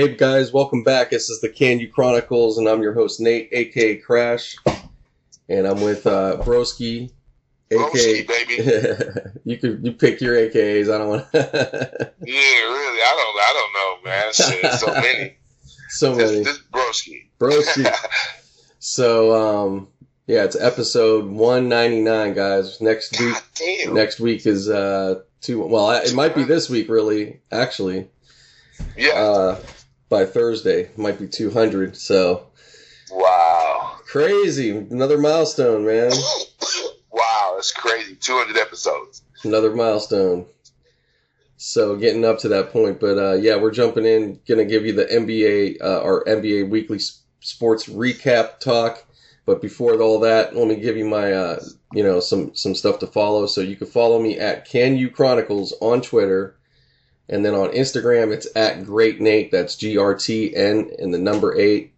Hey guys, welcome back. This is the Can You Chronicles, and I'm your host Nate, aka Crash, and I'm with uh, Broski, Broski, aka baby. you could you pick your AKAs. I don't want Yeah, really. I don't. I don't know, man. Shit, so many. so This, many this broski. Broski. So um, yeah, it's episode 199, guys. Next week, God damn. next week is uh two. Well, it might be this week, really. Actually, Yeah. uh, by Thursday, it might be 200. So. wow. Crazy. Another milestone, man. wow, that's crazy. 200 episodes. Another milestone. So getting up to that point, but uh, yeah, we're jumping in. Gonna give you the NBA, uh, our NBA weekly s- sports recap talk. But before all that, let me give you my, uh, you know, some some stuff to follow. So you can follow me at Can You Chronicles on Twitter, and then on Instagram it's at Great Nate. That's G R T N and the number eight.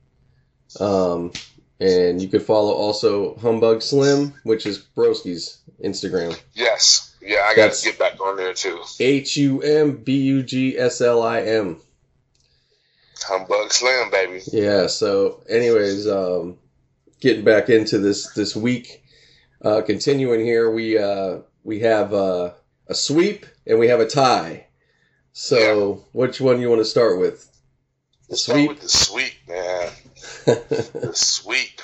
Um, and you could follow also Humbug Slim, which is Broski's Instagram. Yes. Yeah, I got to get back on there too. H U M B U G S L I M. Humbug Slim, baby. Yeah. So, anyways, um, getting back into this this week, uh, continuing here, we uh, we have uh, a sweep and we have a tie. So, which one you want to start with? The Start sweep. with the sweep, man. The sweep.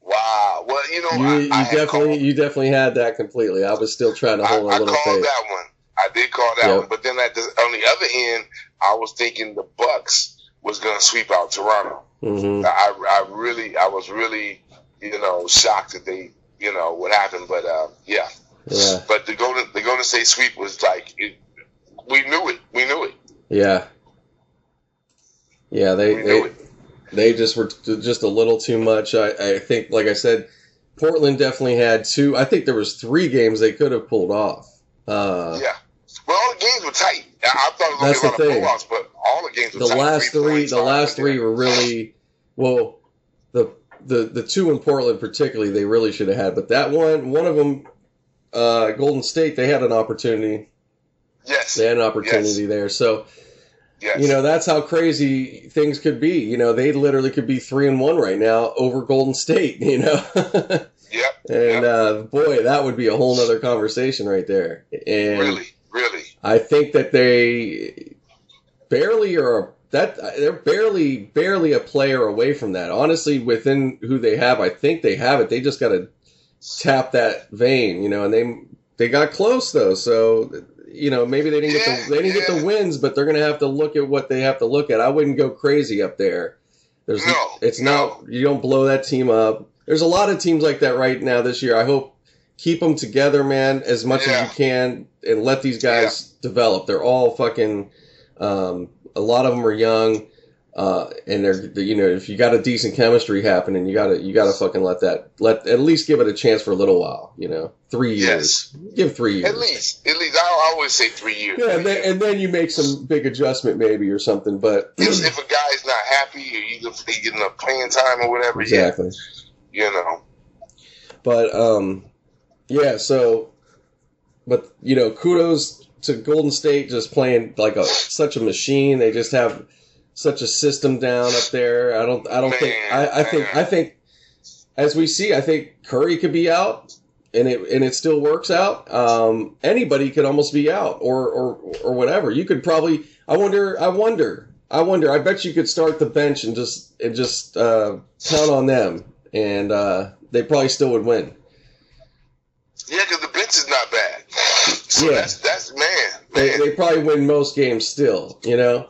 Wow. Well, you know, you I, you I definitely called, you definitely had that completely. I was still trying to hold a I little called faith. that one. I did call that Yep. one, but then at the, on the other end, I was thinking the Bucks was going to sweep out Toronto. hmm I, I really, I was really, you know, shocked that they, you know, what happened. But uh, yeah, Yeah. but the Golden, the Golden State sweep was like, it, we knew it, we knew it, Yeah. Yeah. They they, it. they just were t- just a little too much. I, I think, like I said, Portland definitely had two. I think there was three games they could have pulled off. Uh, Yeah. Well, all the games were tight. I, I thought it was going That's to be a lot the of blowouts, but all the games were the tight. last three, points, the last three were really well. The the the two in Portland particularly, they really should have had. But that one, one of them, uh, Golden State, they had an opportunity. Yes. They had an opportunity there. So Yes. you know that's how crazy things could be. You know they literally could be three and one right now over Golden State. You know. Yep. And uh, boy, that would be a whole nother conversation right there. And Really. Really. I think that they barely are that they're barely barely a player away from that. Honestly, within who they have, I think they have it. They just got to tap that vein, you know. And they they got close though, so you know maybe they didn't get the they didn't get the wins, but they're gonna have to look at what they have to look at. I wouldn't go crazy up there. There's No, it's no. not you don't blow that team up. There's a lot of teams like that right now this year. I hope keep them together, man, as much Yeah. as you can, and let these guys develop. They're all fucking. Um, a lot of them are young, uh, and they're you know if you got a decent chemistry happening, you gotta you gotta fucking let that let at least give it a chance for a little while. You know, three years. Give three years. At least. At least. I always say three years. Yeah, and then, and then you make some big adjustment maybe or something. But if, if a guy's not happy or you if they getting enough playing time or whatever, exactly. yeah, you know. But um, yeah. So, but you know, kudos to Golden State just playing like a such a machine. They just have such a system down up there. I don't. I don't think. I, I think. I think. As we see, I think Curry could be out, and it and it still works out. Um, anybody could almost be out, or or or whatever. You could probably. I wonder. I wonder. I wonder. I bet you could start the bench and just and just uh, count on them, and uh, they probably still would win. Yeah, because the bench is not bad. So Yeah. that's that's man, They, man. they probably win most games still, you know.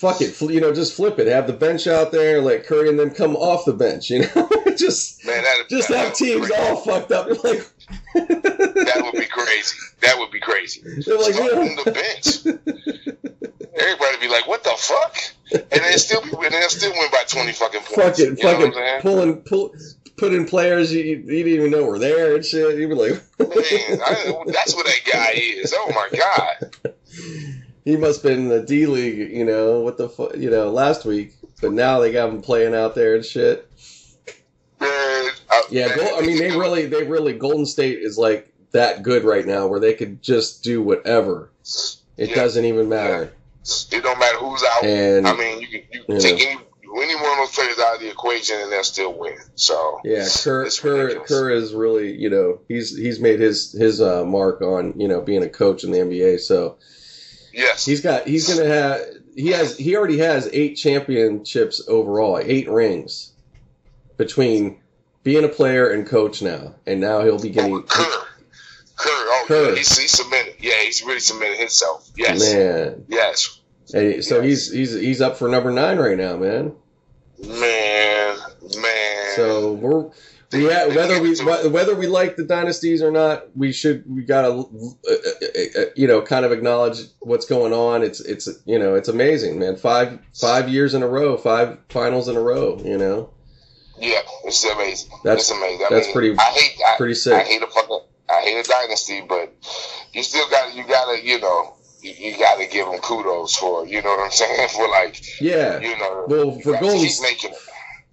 Fuck it, you know, just flip it. Have the bench out there, let Curry and them come off the bench, you know. just man, that just that, have teams all fucked up. You're like, That would be crazy. That would be crazy. They're like, Start yeah. the bench. Everybody be like, "What the fuck?" And then still be, and then still win by twenty fucking points. fuck it, You know fuck what I'm it, saying? pulling, pull, put in players you, you didn't even know were there and shit. You'd be like, Man, I, that's what that guy is. Oh my god. He must have been in the D League, you know, what the fuck, you know, last week. But now they got him playing out there and shit. Yeah, I mean, they really, they really, Golden State is like that good right now, where they could just do whatever. It Yeah. doesn't even matter. It don't matter who's out. And I mean, you can you Yeah. take any any one of those players out of the equation and they'll still win. So yeah, Kerr, Kerr. Kerr is really, you know, he's he's made his his uh, mark on, you know, being a coach in the NBA. So yes, he's got he's gonna have he has he already has eight championships overall, eight rings between being a player and coach now, and now he'll be oh, getting Kerr. Kerr, oh Kerr. yeah, he's, he's submitted. Yeah, he's really submitted himself. Yes, man. yes, And so Yes. he's he's he's up for number nine right now, man. man, man. So we're we ha whether we whether we like the dynasties or not, we should we gotta uh, uh, uh, you know kind of acknowledge what's going on. It's it's you know it's amazing, man. Five five years in a row, five finals in a row. You know yeah, it's amazing. That's- it's amazing. I that's mean, pretty- I hate. I, pretty I hate a fucking. I hate a dynasty, but you still got. to You got to. You know. You, you got to give them kudos for. You know what I'm saying? For like. Yeah, You know. Well, for Golden-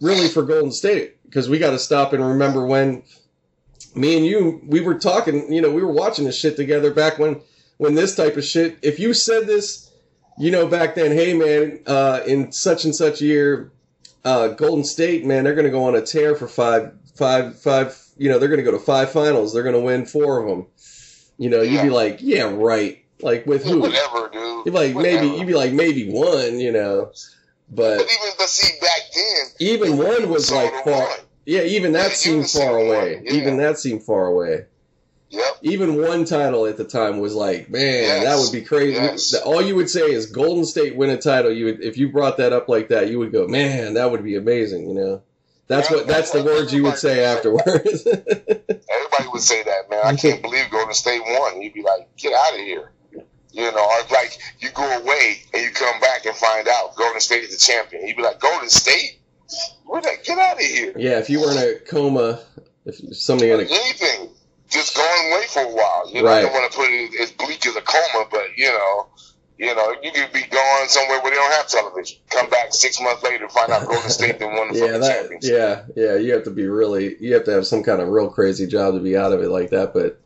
really for Golden State because we got to stop and remember when me and you we were talking. You know, we were watching this shit together back when when this type of shit. If you said this, you know, back then, hey man, uh, in such and such year, uh, Golden State, man, they're going to go on a tear for five, five, five. You know, they're going to go to five finals. They're going to win four of them. You know, you'd be like, yeah, right. Like with who? Whatever, dude. You'd be like Whatever. maybe. You'd be like maybe one. You know, but But even but see back then, even one was like far. one. Yeah, even that you seemed far away. yeah. Even that seemed far away. Yep. Even one title at the time was like, man, Yes. that would be crazy. Yes. All you would say is Golden State win a title. You would, if you brought that up like that, you would go, man, that would be amazing. You know, that's Yeah, what that's the words you would say afterwards. Everybody would say that, man. I can't believe Golden State won. You'd be like, get out of here. You know, or like you go away and you come back and find out Golden State is the champion. You'd be like, Golden State? What the, get out of here. yeah, if you were in a coma, if somebody in a Anything. Just going away for a while. You know, Right. I don't want to put it as bleak as a coma, but you know, you know, you could be going somewhere where they don't have television. Come back six months later and find out Golden State then won the yeah, that championship. yeah, yeah, you have to be really, you have to have some kind of real crazy job to be out of it like that. But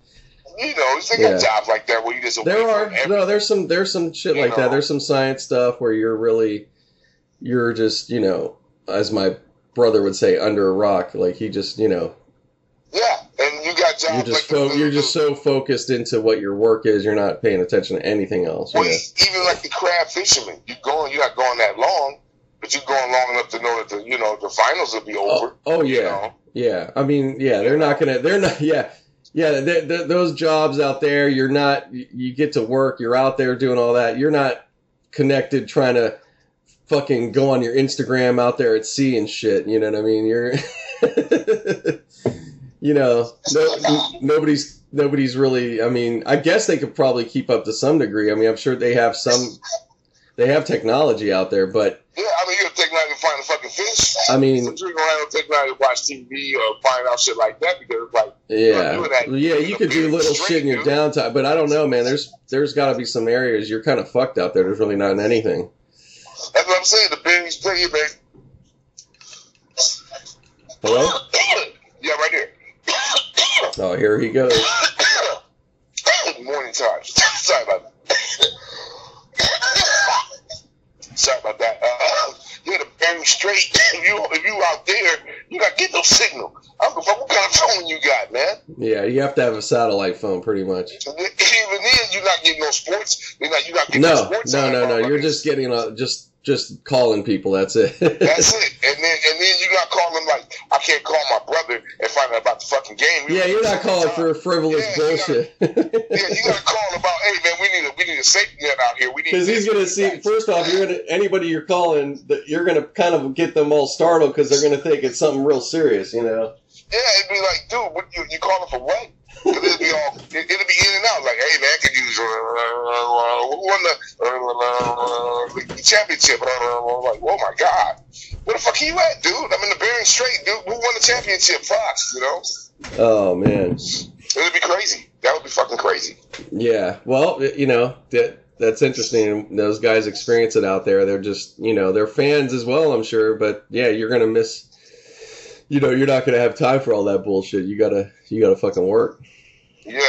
You know, they Yeah. got jobs like that where you just there are no there's some there's some shit You like that there's some science stuff where you're really you're just you know as my brother would say under a rock like he just you know Yeah, and you got jobs you're just like fo- the, you're just so focused into what your work is you're not paying attention to anything else you know? even like the crab fishermen. you're going, you're not going that long, but you're going long enough to know that the you know the finals will be oh, over. oh, oh you yeah know? yeah i mean yeah they're not gonna they're not yeah yeah th th those jobs out there you're not you you get to work you're out there doing all that you're not connected trying to fucking go on your instagram out there at sea and shit you know what i mean? You're you know no, nobody's nobody's really i mean i guess they could probably keep up to some degree. I mean i'm sure they have some they have technology out there but Yeah, I mean, you have technology to find a fucking fish. I mean- but you don't have no technology to watch TV or find out shit like that because it's like, Yeah, doing that yeah, you could do little shit in your downtime, but I don't know, man. There's there's got to be some areas you're kind of fucked out there. There's really not anything. that's what I'm saying. The play here, man. Hello? yeah, right there. Oh, here he goes. Morning time. Sorry about that. Sorry about that. Uh, you had to Bering Strait. If you if you out there, you got to get no signal. I don't give a fuck what kind of phone you got, man. Yeah, you have to have a satellite phone, pretty much. Even then, you're not getting no sports. You're not, you're not getting No, sports. no, on no, no. You're just getting a just just calling people. That's it. That's it. And then and then you got calling like I can't call my brother and find out about the fucking game. We yeah, you're not calling for frivolous Yeah, you bullshit. Yeah, you gotta call about, hey man, we need a we need a safety net out here. We need Because he's gonna see. that. First off, you're gonna anybody you're calling, that you're gonna kind of get them all startled because they're gonna think it's something real serious. You know. Yeah, it'd be like, dude, what you, you calling for what? 'Cause it'd be all, it, it'd be in and out. Like, hey man, can you uh, who won the, uh, the championship? Uh, like, oh my god, where the fuck are you at, dude? I'm in the Bering Strait, dude. Who won the championship? Fox, you know? Oh man. It'd be crazy. That would be fucking crazy. Yeah, well, you know that that's interesting. Those guys experience it out there. They're just, you know, they're fans as well. I'm sure, but yeah, you're gonna miss. You know, you're not gonna have time for all that bullshit. You gotta, you gotta fucking work. Yeah.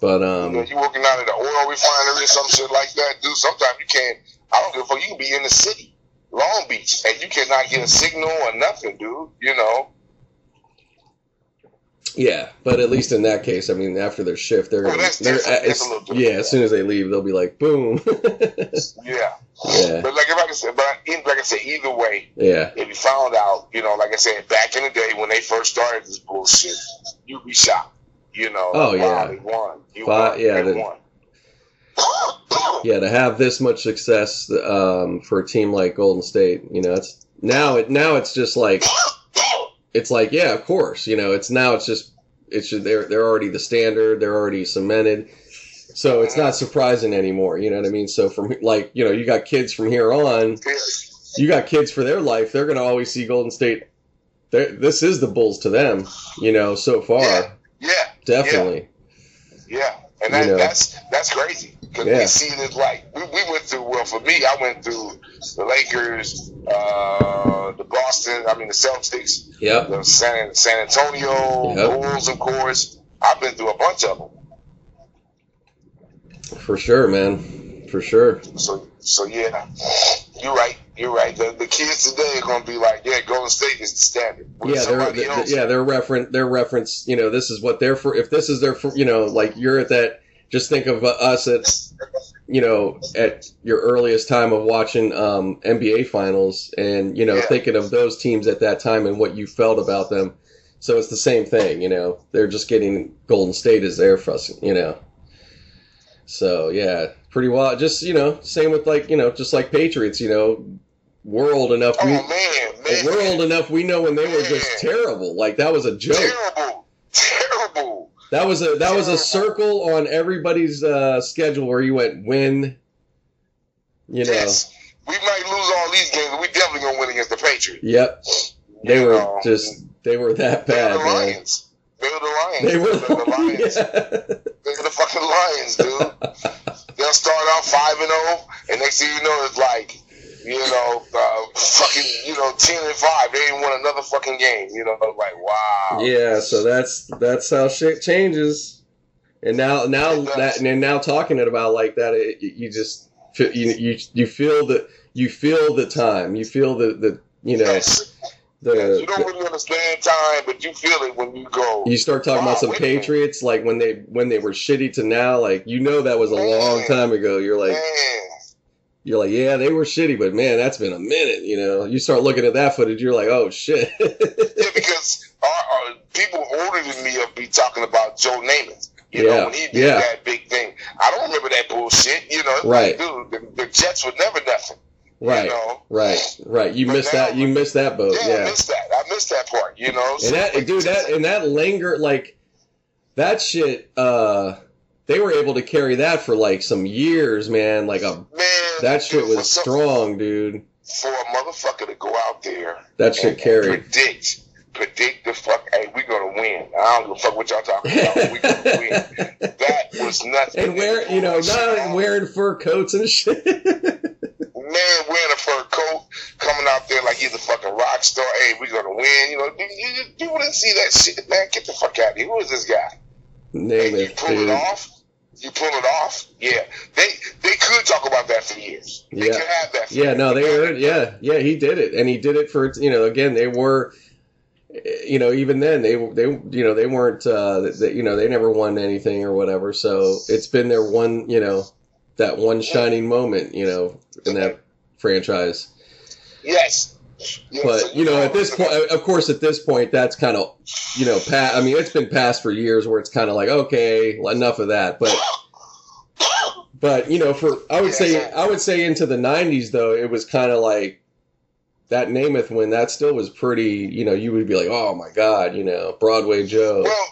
But you know, um, you working out at an oil refinery or some shit like that, dude. Sometimes you can't. I don't give a fuck. You can be in the city, Long Beach, and you cannot get a signal or nothing, dude. You know. Yeah, but at least in that case, I mean, after their shift, they're, gonna, that's they're different. It's- a little different. yeah. As soon as they leave, they'll be like, boom. Yeah. yeah, But like, I said, but in- like I said, either way, yeah, if you found out, you know, like I said, back in the day when they first started this bullshit, you'd be shocked. You know, Oh, wow, yeah. they won. You Fi- won. yeah, they the- won. Yeah. To have this much success um, for a team like Golden State, you know, it's now it now it's just like it's like yeah, of course, you know, it's now it's just it's just, they're they're already the standard, they're already cemented. So it's not surprising anymore, you know what I mean? So from like, you know, you got kids from here on, you got kids for their life, they're going to always see Golden State. They're, this is the Bulls to them, you know, so far. Yeah. Yeah, Definitely. yeah, and that, You know. that's that's crazy because Yeah. we see it like we, we went through. Well, for me, I went through the Lakers, uh, the Boston. I mean, the Celtics, Yep. the San San Antonio Yep. Bulls, of course. I've been through a bunch of them. For sure, man. For sure. So, so yeah, you're right. You're right. The, the kids today are going to be like, yeah, Golden State is the standard. With Yeah, they're, they- else, yeah, they're reference, their reference, you know, this is what they're for. If this is their, for, you know, like you're at that, just think of us at, you know, at your earliest time of watching um, NBA finals and, you know, Yeah. thinking of those teams at that time and what you felt about them. So it's the same thing, you know, they're just getting Golden State as their fuss, you know. So yeah, pretty well. Just, you know, same with like, you know, just like Patriots, you know, we're old enough. Oh we, man, man, we're enough. We know when they were just terrible. Like that was a joke. terrible, terrible. That was a that was a circle on everybody's uh, schedule where you went win. You know. Yes, we might lose all these games, but we definitely gonna win against the Patriots. Yep. They You were know, just they were that they were bad, the man. Lions. They were the Lions. They were They're the Lions. yeah. They're the fucking Lions, dude. They'll start out five and zero, and next thing you know, it's like, you know, uh, fucking, you know, ten and five. They ain't won another fucking game. You know, like wow. Yeah, so that's that's how shit changes. And now now that and now talking it about like that, it, you just feel, you you you feel the you feel the time. You feel the the you know Yes. the, Yes, you don't really understand time, but you feel it when you go. you start talking Wow, about some wait a minute. Patriots like when they when they were shitty to now like you know that was a long time ago. You're like Man, you're like yeah they were shitty, but man that's been a minute. You know you start looking at that footage, you're like oh shit. yeah, because our, our people older than me will be talking about Joe Namath. You Yeah, know, when he did yeah. that big thing. I don't remember that bullshit. You know, Right. like, dude, the, the Jets were never nothing. right, You know? right, right. You But missed now- that. You missed that boat. Yeah, I missed that. I missed that part. You know, And that dude, that and that linger like that shit. uh They were able to carry that for like some years, man. Like a man, that shit was strong, dude. For a motherfucker to go out there That shit carried. predict, predict the fuck. Hey, we gonna win. I don't give a fuck what y'all talking about. We gonna win. That was nothing. and wear, you know, not wearing fur coats and shit. Man wearing a fur coat, coming out there like he's a fucking rock star. Hey, we gonna win. You know, you, you, you wouldn't see that shit, man. Get the fuck out of here. Who is this guy? Name Hey, you it, pull it off. You pull it off. Yeah, they they could talk about that for years. They Yeah. have that. Yeah, no, they years. were. Yeah, yeah, he did it, and he did it for you know. Again, they were, you know, even then they they you know they weren't uh, they, you know they never won anything or whatever. So it's been their one you know that one shining moment you know in that franchise. Yes. Yeah, so But you know, at this point, of course, at this point, that's kind of you know, pa- I mean, it's been past for years where it's kind of like okay, well, enough of that, but. But you know, for I would say I would say into the '90s though, it was kind of like that Namath win. That still was pretty. You know, you would be like, oh my god, you know, Broadway Joe. Well,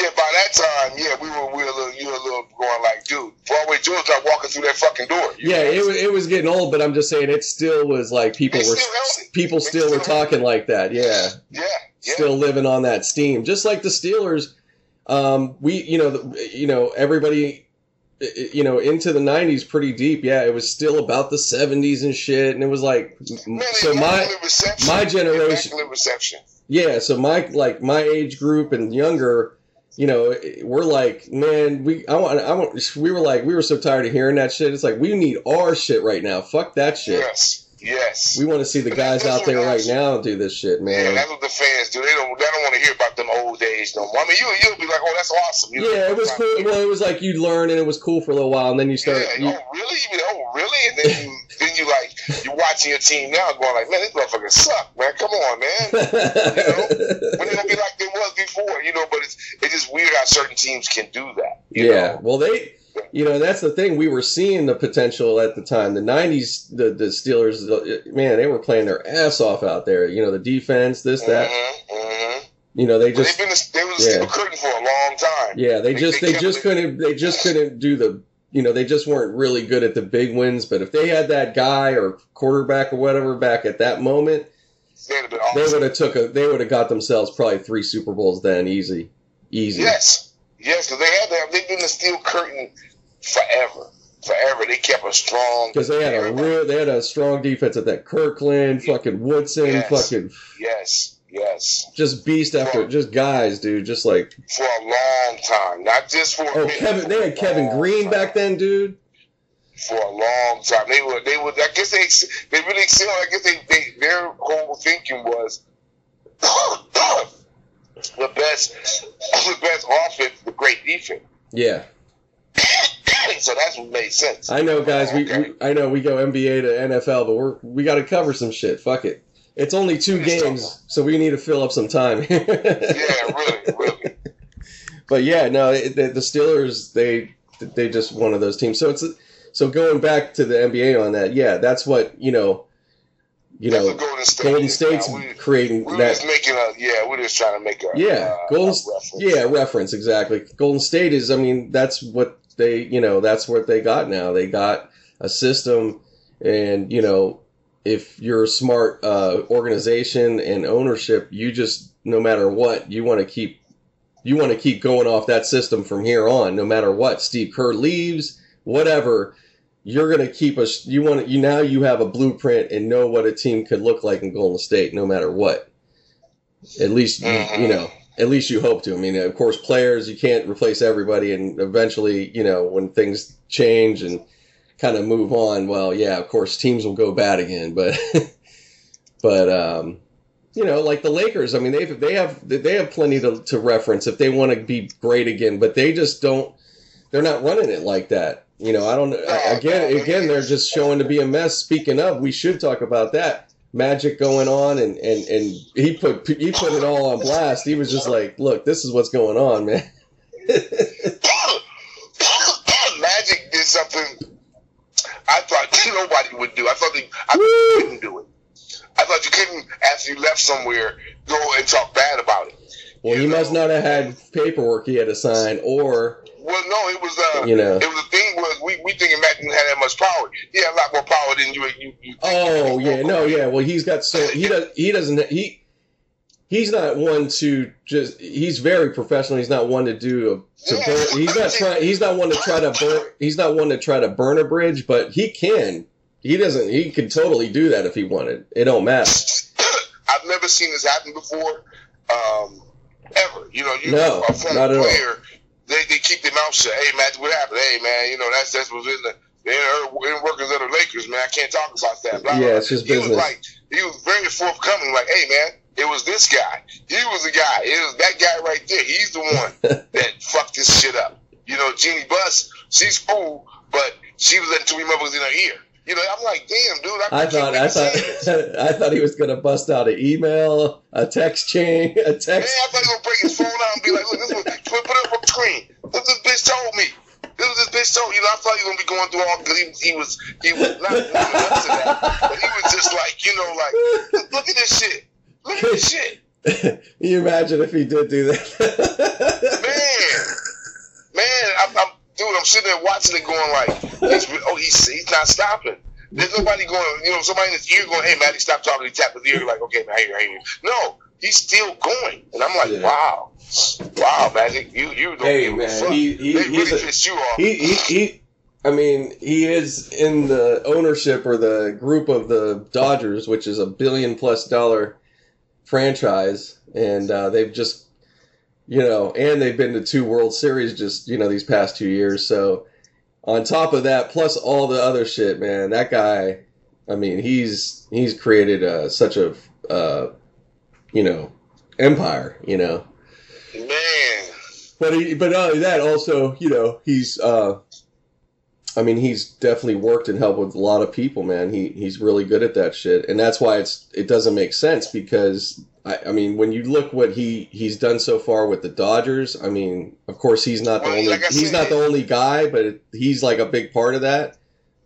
yeah, by that time, yeah, we were we were a little, you were a little going like, dude, Broadway Joe's not walking through that fucking door. Yeah, it was it was getting old, but I'm just saying it still was like people It's were still people It's still were still talking like that. Yeah, Yeah, yeah. still living on that steam, just like the Steelers. Um, we, you know, the, you know, everybody, you know, into the '90s pretty deep. Yeah, it was still about the '70s and shit, and it was like, so my my generation- yeah, so my like my age group and younger, you know, we're like, man, we I want I want we were like we were so tired of hearing that shit. It's like we need our shit right now. Fuck that shit. Yes. Yes. We want to see the guys that's out there right now do this shit, man. Yeah, that's what the fans do. They don't. They don't want to hear about them old days no more. I mean, you you'll be like, oh, that's awesome. You Yeah, it was cool. Well, it was like you learn and it was cool for a little while, and then you start. Yeah, You, oh really? You mean, oh really? And then you then you like you're watching your team now, going like, man, this motherfucker suck, man. Come on, man. When they gonna be like they was before, you know? But it's it's just weird how certain teams can do that. You yeah, know? well, they, you know, that's the thing. We were seeing the potential at the time. The '90s, the the Steelers, the- man, they were playing their ass off out there. You know, the defense, this, that. Mhm, mhm. You know, they just, been they was Yeah. McCurtain for a long time. yeah, they they- just, they they just couldn't, they just couldn't do the. You know, they just weren't really good at the big wins. But if they had that guy or quarterback or whatever back at that moment, been they would have took a, they would have got themselves probably three Super Bowls then, easy, easy. Yes, yes, because they had to. They've been the steel curtain forever, forever. They kept a strong Because they had a real, they had a strong defense at that Kirkland, fucking Woodson, Yes. fucking Yes, yes, just beast after just guys, dude. Just like for a long time, not just for. oh minute, Kevin, they had Kevin Greene time. back then, dude. for a long time. They were, they were. I guess they, they really excelled. I guess they, they, their whole thinking was the best, the best offense, the great defense. Yeah, so that's what made sense. I know, guys. We, Okay. we I know we go NBA to NFL, but we're we got to cover some shit. Fuck it. It's only two games, so we need to fill up some time. yeah, really, really. But yeah, no, it, the, the Steelers they they just one of those teams. So it's so going back to the NBA on that. Yeah, that's what you know. You That's know, Golden State Golden State's. We, creating we were that. just making a yeah. We're just trying to make a Yeah, uh, Golden, a reference. yeah, reference exactly. Golden State is, I mean, that's what they, you know, that's what they got now. They got a system, and you know, if you're a smart uh, organization and ownership, you just, no matter what, you want to keep, you want to keep going off that system from here on, no matter what. Steve Kerr leaves, whatever. You're gonna keep us. You want to. You now. You have a blueprint and know what a team could look like in Golden State, no matter what. At least you, Mhm. you know. At least you hope to. I mean, of course, players you can't replace everybody, and eventually, you know, when things change and kind of move on, well, yeah, of course, teams will go bad again. But, but um, you know, like the Lakers. I mean, they they have they have plenty to, to reference if they want to be great again, but they just don't. They're not running it like that. You know, I don't. Again, again, they're just showing to be a mess. Speaking of, we should talk about that magic going on, and and and he put he put it all on blast. He was just like, "Look, this is what's going on, man." Magic did something I thought nobody would do. I thought they, I you couldn't do it. I thought you couldn't, after you left somewhere, go and talk bad about it. Well, he You must not have had paperwork he had to sign, or Well, no, it was uh, you know. it was the thing was we we thinking Matt didn't have that much power. He had a lot more power than you. You, you. Oh yeah, no, yeah. Well, he's got so he does he doesn't he he's not one to just he's very professional. He's not one to do a, to Yeah. burn. He's not trying. He's not one to try to burn. He's not one to try to burn a bridge, but he can. He doesn't. He could totally do that if he wanted. It don't matter. I've never seen this happen before, um, ever. You know, you No, a former not at all. They, they keep their mouth shut. Hey, Matt, what happened? Hey, man, you know that's that's what's in the the inner, workings of the Lakers, man. I can't talk about that. Blah, Yeah, it's just he was like, he was very forthcoming. Like, hey, man, it was this guy. He was the guy. It was that guy right there. He's the one that fucked this shit up. You know, Jeanie Buss, she's cool, but she was letting too many motherfuckers in her ear. You know, I'm like, damn, dude. I, I thought. I you're saying this. thought. I thought he was gonna bust out an email, a text chain, a Man, text. I thought he was gonna break his phone out and be like, look, this was, put, put up screen. This this bitch told me. This was this bitch told you know, I thought he was gonna be going through all because he, he was he was not living up to that. But he was just like, you know, like, look, at this shit. Look at this shit. Can you imagine if he did do that? Man. Man, I'm, I'm dude, I'm sitting there watching it going like, oh, he's he's not stopping. There's nobody going, you know, somebody in his ear going, hey, Matty, stop talking. He tapped his ear, like, okay, man, I hear, you, I hear. you. No, he's still going. And I'm like, Yeah. wow. Wow, Magic, you, you don't Hey, give a man, fuck. he- he- they he's really a- you off. he, he, he, I mean, he is in the ownership or the group of the Dodgers, which is a billion plus dollar franchise, and uh, they've just you know, and they've been to two World Series just you know these past two years. So on top of that, plus all the other shit, man, that guy. I mean, he's he's created uh, such a uh, you know empire, you know. Man, But he, but not only that, also you know he's. Uh, I mean, he's definitely worked and helped with a lot of people, man. He he's really good at that shit, and that's why it's it doesn't make sense because I, I mean, when you look what he he's done so far with the Dodgers, I mean, of course he's not the Well, only like I he's said, not the only guy, but it, he's like a big part of that,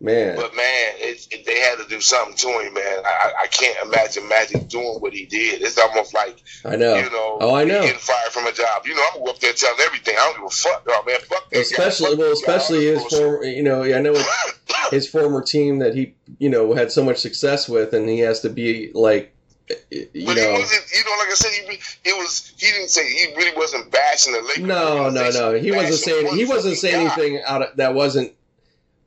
man. but man, it, it, they had to do something to him, man. I, I- can't imagine Magic doing what he did. It's almost like I know, you know, Oh, I know. getting fired from a job. You know, I'm gonna go up there and tell everything. I don't give a fuck, oh, man. Fuck especially Fuck well, especially his former, you know, I know his former team that he you know had so much success with, and he has to be like, you But he know. wasn't, you know, like I said, he it was. He didn't say he really wasn't bashing the Lakers. No, no, no. He wasn't saying he wasn't saying anything out of, that wasn't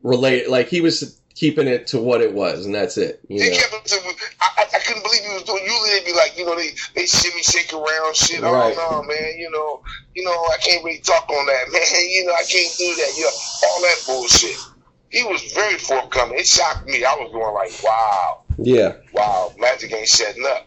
related. Like he was keeping it to what it was, and that's it. You He know, kept it to. I, I, couldn't believe he was doing. Usually they'd be like, you know, they they shimmy, shake around, shit. Oh, right. Oh no, man, you know, you know, I can't really talk on that, man. You know, I can't do that. You know, all that bullshit. He was very forthcoming. It shocked me. I was going like, wow, yeah, wow, Magic ain't shutting up.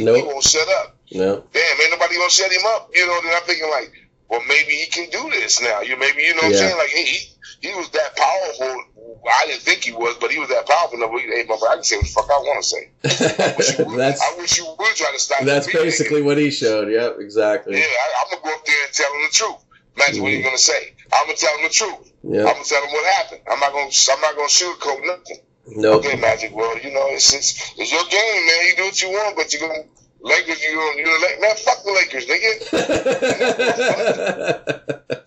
No. He won't shut up. no, Damn, ain't nobody gonna shut him up. You know, then I'm thinking like, well, maybe he can do this now. You maybe you know what Yeah. I'm saying? Like, hey, he, he was that powerful. I didn't think he was, but he was that powerful enough. Hey, motherfucker, I can say what the fuck I want to say. I wish you would, that's I wish you would try to stop that's basically what he showed. Yep, exactly. Yeah, I, I'm gonna go up there and tell him the truth. Magic, what are you Mm-hmm. gonna say? I'm gonna tell him the truth. I'm gonna tell him what happened. I'm not gonna. I'm not gonna sugarcoat nothing. nope. Okay, Magic. Well, you know, it's it's, it's your game, man. You do what you want, but you're gonna Lakers. You you man, fuck the Lakers, nigga.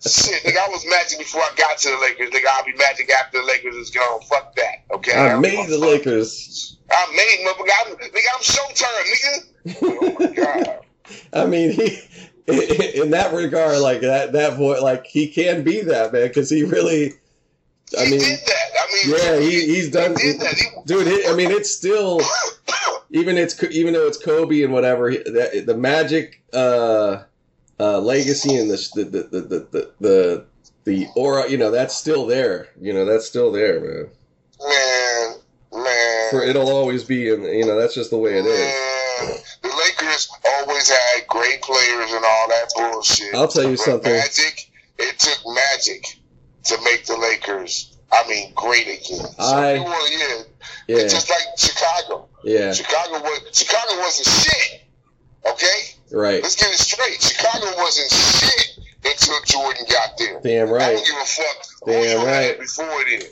Shit, nigga, I was Magic before I got to the Lakers. Nigga, I'll be Magic after the Lakers is gone. Fuck that. Okay. I I'm- made the Lakers. I made motherfucker. I'm, nigga, I'm Showtime, nigga. Oh my god. I mean, he in that regard, like that that boy, like he can be that man because he really. I he mean, did that. I mean, yeah, he, he's done, He did that. He, dude. It, I mean, it's still even it's even though it's Kobe and whatever, he- that, the Magic uh, uh, legacy and the the the the the, the, the, the aura, you know, that's still there. You know, that's still there, man. man, man. For it'll always be, and you know, that's just the way it is. Man, the Lakers always had great players and all that bullshit. I'll tell you But something. Magic, it took magic to make the Lakers. I mean, great again. So I- yeah, Yeah, it's just like Chicago. Yeah, Chicago was Chicago wasn't shit. Okay, right. let's get it straight. Chicago wasn't shit until Jordan got there. Damn right. I don't give a fuck Damn right. before then.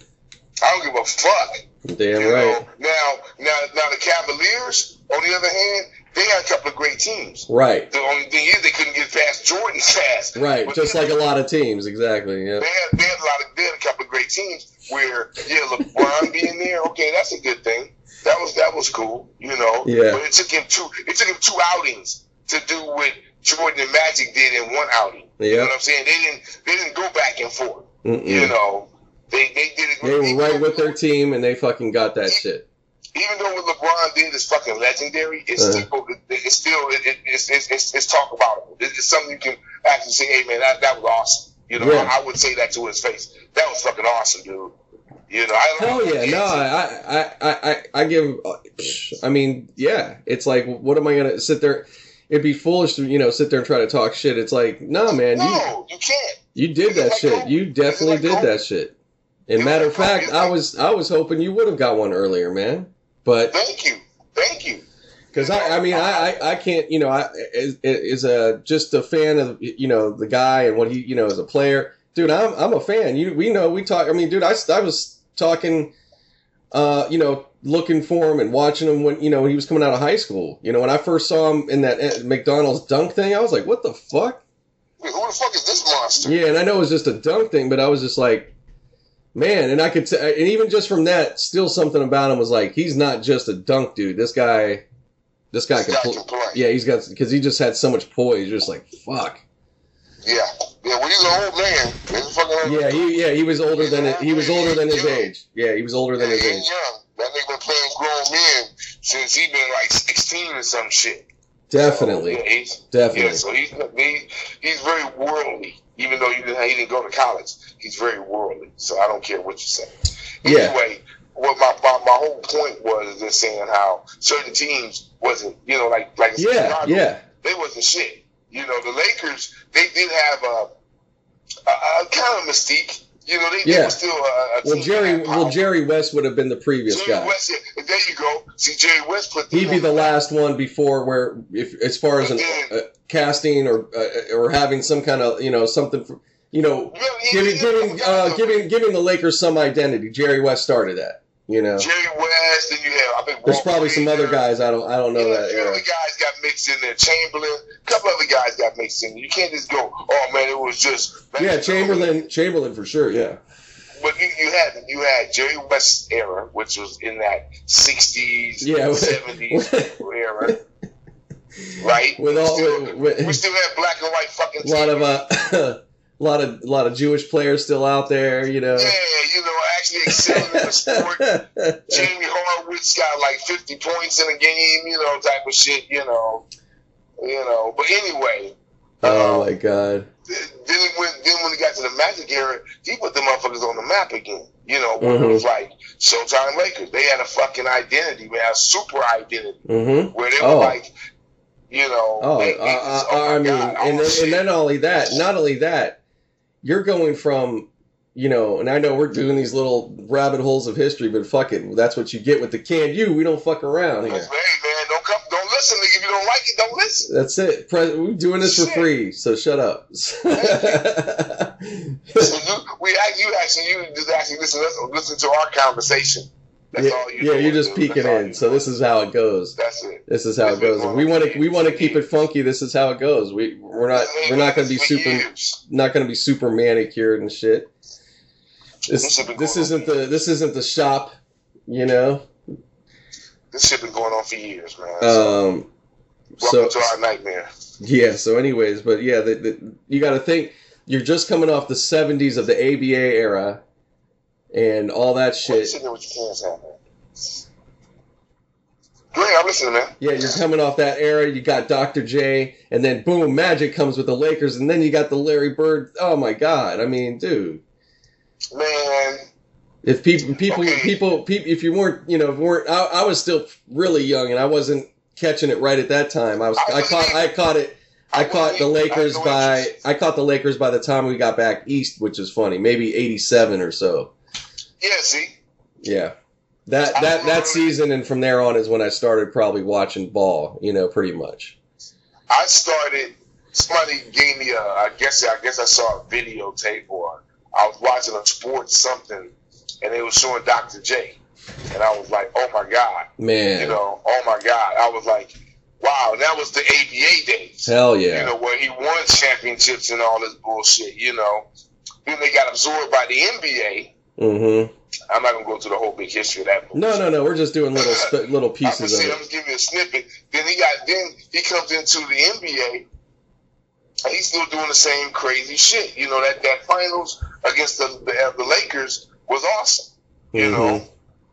I don't give a fuck. Damn You right. know, now, now, now the Cavaliers, on the other hand, they had a couple of great teams. Right. The only thing is they couldn't get past Jordan fast. Right. But Just like a lot of teams. Exactly. Yeah. They had, they had a lot of, they had a couple of great teams where, yeah, LeBron being there, okay, that's a good thing. That was that was cool, you know. Yeah. But it took him two. It took him two outings to do what Jordan and Magic did in one outing. You know what I'm saying? They didn't. They didn't go back and forth. Mm-mm. You know. They they did it. They were right with their team, and they fucking got that shit. even though what LeBron did is fucking legendary, it's Uh-huh. still it's still it, it, it's, it's, it's it's talk about it. It's, something you can actually say, "Hey man, that, that was awesome." You know, Yeah. I would say that to his face. That was fucking awesome, dude. You know, I Hell yeah! No, I, I, I, I, I give. I mean, yeah. It's like, what am I gonna sit there? It'd be foolish to, you know, sit there and try to talk shit. It's like, no, man, you, no, you can't. you did that shit. You definitely did that shit. And matter of fact, I was, I was hoping you would have got one earlier, man. But Thank you, thank you. Because I, I mean, I, I, I can't, you know, I is, is a just a fan of, you know, the guy and what he, you know, as a player, dude. I'm, I'm a fan. You, we know, we talk. I mean, dude, I, I was talking, uh, you know, looking for him and watching him when, you know, when he was coming out of high school. You know, when I first saw him in that uh, McDonald's dunk thing, I was like, what the fuck? Who the fuck is this monster? Yeah, and I know it was just a dunk thing, but I was just like, man, and I could, t- and even just from that, still something about him was like, he's not just a dunk dude. This guy, this guy This can, guy pl- can play. yeah, he's got because he just had so much poise. You're just like, fuck. Yeah, yeah. Well, he's an old man. He's a fucking Yeah, he yeah he was older than he was older than his age. Yeah, he was older than his age. he's young. That nigga been playing grown men since he been like sixteen or some shit. Definitely, So, yeah, he's, definitely. yeah, so he's he, he's very worldly. Even though he didn't, he didn't go to college, he's very worldly. So I don't care what you say. Yeah. Anyway, what my, my my whole point was just saying how certain teams wasn't, you know, like like Yeah, Chicago, yeah, they wasn't shit. You know, the Lakers they did have a, a, a kind of mystique. You know, they, they were still a, a Well, Jerry, well. Jerry West would have been the previous Jerry guy. West, yeah, there you go. See, Jerry West put He'd be the last one before where, if as far as an uh, casting or uh, or having some kind of you know something, for, you know, Well, he- giving giving uh, giving giving the Lakers some identity. Jerry West started that. You know, Jerry West, then you have I think there's probably some other guys I don't I don't know that a few other guys got mixed in there. Chamberlain, a couple other guys got mixed in. You can't just go, oh man, it was just Yeah, Chamberlain, Chamberlain for sure. Yeah, But you, you had you had Jerry West era, which was in that sixties, Yeah. seventies era, right? with all still, with, with, we still have black and white fucking. a lot of uh, a lot of a lot of Jewish players still out there. You know. yeah, you know, actually excelling in the sport. Jamie Horowitz got like 50 points in a game, you know, type of shit, you know. You know, but anyway, oh my god. then when then when it got to the Magic era, he put the motherfuckers on the map again. You know, where it was like Showtime Lakers. They had a fucking identity. They had a super identity Mm-hmm. where they were Oh. like, you know, Oh, they- uh, uh, oh I mean, God, oh, and then, and then not only that, not only that, you're going from, you know, and I know we're doing these little rabbit holes of history, but fuck it, that's what you get with the can you. We don't fuck around here. Hey man, don't come, don't listen. If you don't like it, don't listen. That's it. We're doing this for free, so shut up. So you, we act- you actually you just actually listen, listen to our conversation. That's yeah, all you. yeah, you're just peeking in. So this is how it goes. That's it. This is how it goes. We want to, we want to keep it funky. This is how it goes. We we're not we're not going to be super years. not going to be super manicured and shit. This This this isn't the this isn't the shop, you know. This shit been going on for years, man. So, Um, welcome so to our nightmare. yeah. So, anyways, but yeah, the, the, you got to think you're just coming off the '70s of the ABA era, and all that shit. sitting with your hands out, man? I'm listening, man. Yeah, you're coming off that era. You got Dr. J, and then boom, Magic comes with the Lakers, and then you got the Larry Bird. Oh my God! I mean, dude. Man, If people, people, Okay. people, people, if you weren't, you know, weren't, I, I was still really young and I wasn't catching it right at that time. I was, I I caught, I caught it, I caught the Lakers I by. I caught the Lakers by the time we got back east, which is funny, maybe '87 or so. Yeah, see, Yeah, that that that season and from there on is when I started probably watching ball. You know, pretty much. I started. Somebody gave me a. I guess. I guess I saw a videotape or I was watching a sports something, and they was showing Dr. J, and I was like, oh my god, Man, you know, oh my god. I was like, wow, that was the ABA days. hell yeah. You know, where he won championships and all this bullshit. You know, then they got absorbed by the NBA. Mm-hmm. I'm not gonna go through the whole big history of that. No, no, no. We're just doing little sp- little I'm pieces of saying, I'm just giving you a snippet. Then he got, then he comes into the NBA, and he's still doing the same crazy shit. You know that that finals against the the, the Lakers was awesome. You Mhm. know,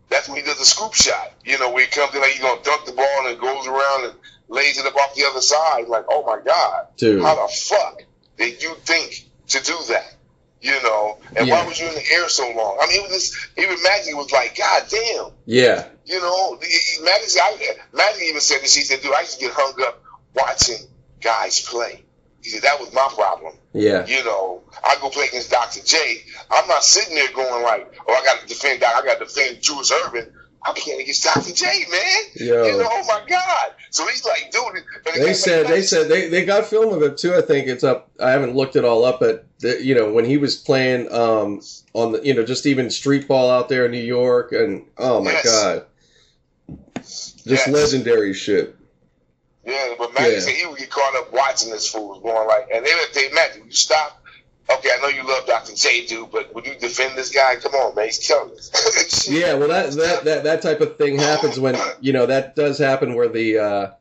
that's when he does the scoop shot. You know, where he comes in like he's gonna dunk the ball and it goes around and lays it up off the other side. Like, oh my god, Dude. how the fuck did you think to do that? You know, and Yeah. why was you in the air so long? I mean, it was just, even Magic was like, God damn. Yeah. You know, Magic, I, Magic even said this. He said, dude, I used to get hung up watching guys play. He said, that was my problem. Yeah. You know, I go play against Dr. J. I'm not sitting there going like, oh, I got to defend Doc. I got to defend Julius Erving. I'm playing against Dr. J, man. Yo. You know, oh my God. So he's like, dude. They said they said they, they got film of it too. I think it's up. I haven't looked it all up, but the, you know when he was playing um on the you know just even street ball out there in New York and oh my Yes. god, just Yes. legendary shit. Yeah, but Magic Yeah. said he would get caught up watching this fool going like, and they would say, Magic, you stop. Okay, I know you love Dr. J, dude, but would you defend this guy? Come on, man, he's killing us. Yeah, well that that that that type of thing happens when you know that does happen where the uh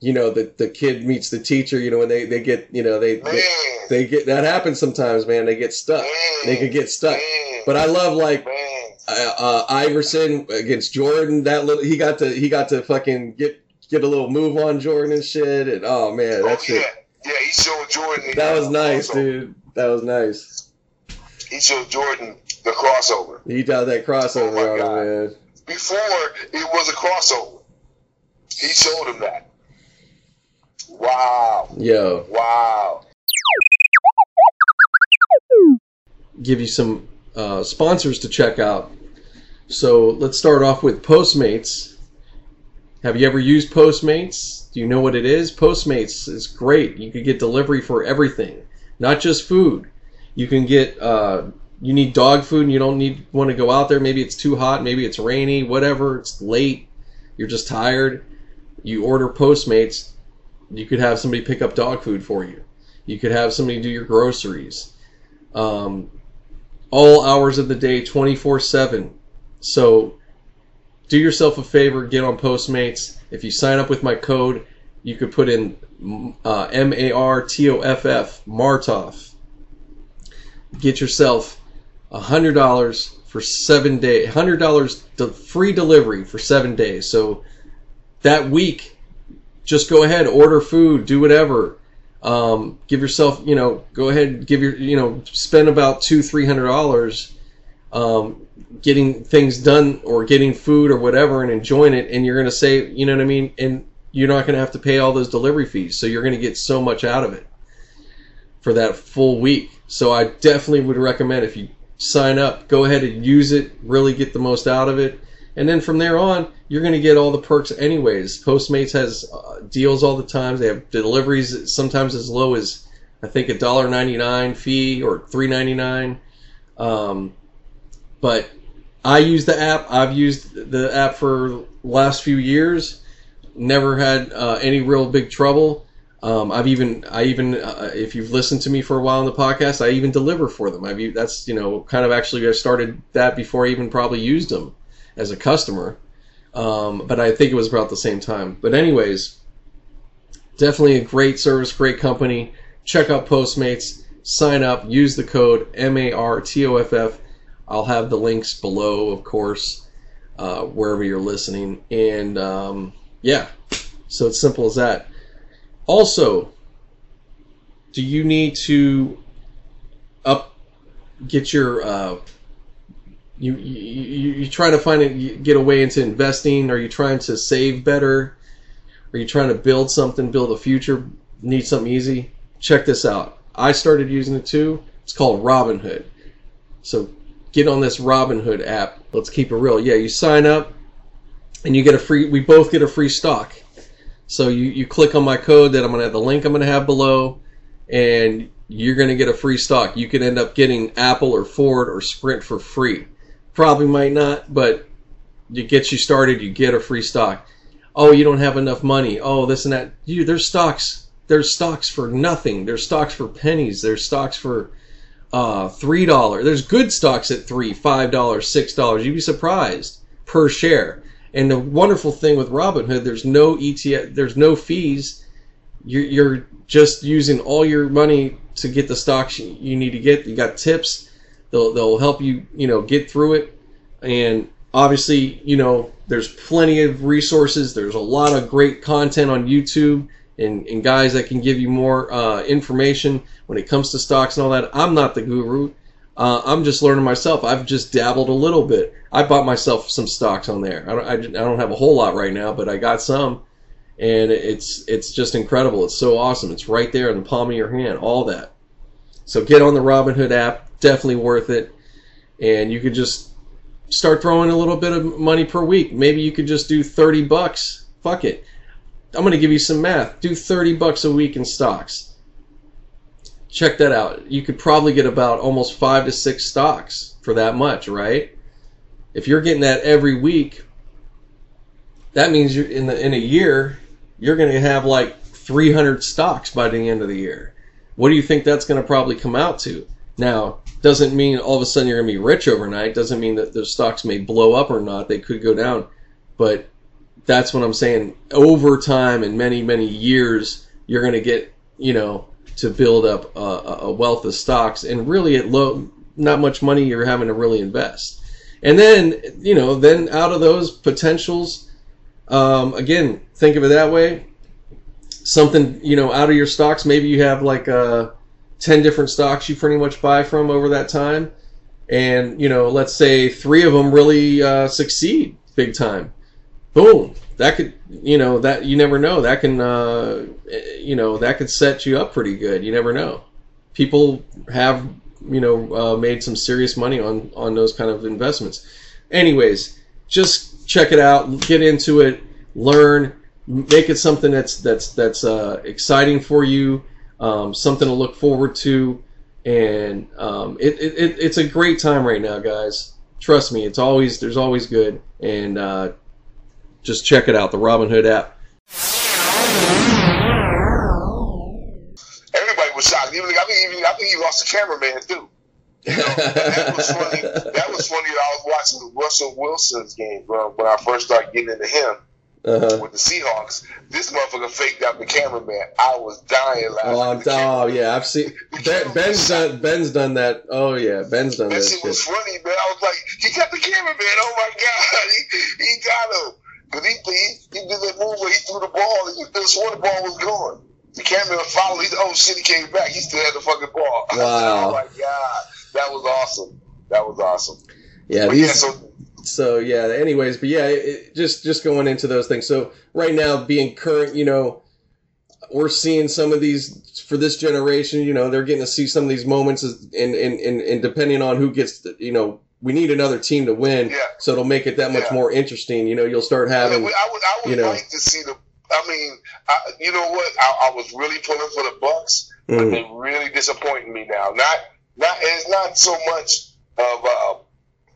you know the the kid meets the teacher. You know when they they get you know they they, they get that happens sometimes, man. They get stuck. man, They could get stuck. man, But I love like uh, uh, Iverson against Jordan. That little he got to he got to fucking get get a little move on Jordan and shit. And oh man, that's oh, shit. Yeah, yeah, he showed Jordan. That was uh, nice, crossover. dude. That was nice. He showed Jordan the crossover. He got that crossover Oh on God. him, man. Before it was a crossover. He showed him that. Wow. Yo, Wow. give you some uh, sponsors to check out. So let's start off with Postmates. Have you ever used Postmates? Do you know what it is? Postmates is great. You could get delivery for everything, not just food. You can get uh, you need dog food and you don't need want to go out there. Maybe it's too hot, maybe it's rainy, whatever. It's late. You're just tired. You order Postmates. You could have somebody pick up dog food for you. You could have somebody do your groceries. Um, all hours of the day, 24 7. So do yourself a favor, get on Postmates. If you sign up with my code, you could put in uh, M A R T O F F, Martoff. Get yourself $100 for seven days, $100 de- free delivery for seven days. So that week, just go ahead, order food, do whatever. Um, give yourself, you know, go ahead, give your, you know, spend about two, three hundred dollars, um, getting things done or getting food or whatever and enjoying it, and you're gonna say, you know what I mean, and you're not gonna have to pay all those delivery fees, so you're gonna get so much out of it for that full week. So I definitely would recommend if you sign up, go ahead and use it, really get the most out of it. And then from there on, you're going to get all the perks anyways. Postmates has uh, deals all the time. They have deliveries sometimes as low as I think a dollar ninety nine fee or three ninety nine. Um, but I use the app. I've used the app for last few years. Never had uh, any real big trouble. Um, I've even, I even, uh, if you've listened to me for a while on the podcast, I even deliver for them. I've, that's, you know, kind of actually I started that before I even probably used them as a customer. Um, but I think it was about the same time. But anyways, definitely a great service, great company. Check out Postmates, sign up, use the code M-A-R-T-O-F-F. I'll have the links below, of course, uh, wherever you're listening. And um, yeah, so it's simple as that. Also, do you need to up get your uh, you, you you trying to find it get a way into investing? Are you trying to save better? Are you trying to build something, build a future? Need something easy? Check this out. I started using it too. It's called Robinhood. So get on this Robinhood app. Let's keep it real. Yeah, you sign up and you get a free. We both get a free stock. So you, you click on my code that I'm gonna have the link I'm gonna have below, and you're gonna get a free stock. You could end up getting Apple or Ford or Sprint for free. Probably might not, but it gets you started. You get a free stock. Oh, you don't have enough money. Oh, this and that. You there's stocks. There's stocks for nothing. There's stocks for pennies. There's stocks for uh, three dollar. There's good stocks at three, five dollars, six dollars. You'd be surprised per share. And the wonderful thing with Robinhood, there's no ETF, there's no fees. You're, you're just using all your money to get the stocks you need to get. You got tips. They'll they'll help you you know get through it. And obviously you know there's plenty of resources. There's a lot of great content on YouTube and, and guys that can give you more uh, information when it comes to stocks and all that. I'm not the guru. Uh, I'm just learning myself. I've just dabbled a little bit. I bought myself some stocks on there. I don't, I, I don't have a whole lot right now, but I got some, and it's it's just incredible. It's so awesome. It's right there in the palm of your hand. All that. So get on the Robinhood app. Definitely worth it. And you could just start throwing a little bit of money per week. Maybe you could just do 30 bucks. Fuck it. I'm going to give you some math. Do 30 bucks a week in stocks check that out. You could probably get about almost five to six stocks for that much, right? If you're getting that every week, that means you're in the in a year you're going to have like 300 stocks by the end of the year. What do you think that's going to probably come out to? Now, doesn't mean all of a sudden you're going to be rich overnight. Doesn't mean that those stocks may blow up or not. They could go down, but that's what I'm saying. Over time in many many years, you're going to get you know to build up a, a wealth of stocks and really at low not much money you're having to really invest and then you know then out of those potentials um, again, think of it that way. Something you know out of your stocks. Maybe you have like uh, ten different stocks you pretty much buy from over that time, and you know, let's say three of them really uh, succeed big time. Boom, that could you know that you never know that can uh, you know that could set you up pretty good. You never know. People have you know uh, made some serious money on on those kind of investments. Anyways, just check it out, get into it, learn, make it something that's that's that's uh, exciting for you, um, something to look forward to, and um, it, it, it, it's a great time right now, guys. Trust me, it's always there's always good, and uh, just check it out, the Robinhood app. Everybody was shocked. Even I think even I think he lost the cameraman too. You know, that was funny. That was funny. That I was watching the Russell Wilson's game bro, when I first started getting into him Uh-huh. with the Seahawks. This motherfucker faked out the cameraman. I was dying laughing. Oh, I'm, oh yeah, I've seen ben, Ben's done Ben's done that. Oh yeah, Ben's done That that shit was shit. funny, man. I was like, he got the cameraman. Oh my god, he, he got him. Cause he, he he did that move where he threw the ball and could have sworn the ball was gone. The camera followed. He oh shit, he came back. He still had the fucking ball. Wow. oh my god, that was awesome. That was awesome. Yeah, But yeah, these. so So yeah. Anyways, but yeah, it- just just going into those things. So right now, being current, you know, we're seeing some of these for this generation. You know, they're getting to see some of these moments, and and and, and depending on who gets, the, you know, we need another team to win. Yeah. So it'll make it that much Yeah. more interesting. You know, you'll start having. Yeah, I would, I would you know. like to see the. I mean, I, you know what? I, I was really pulling for the Bucks, but Mhm. they really disappointing me now. Not, not. It's not so much of uh,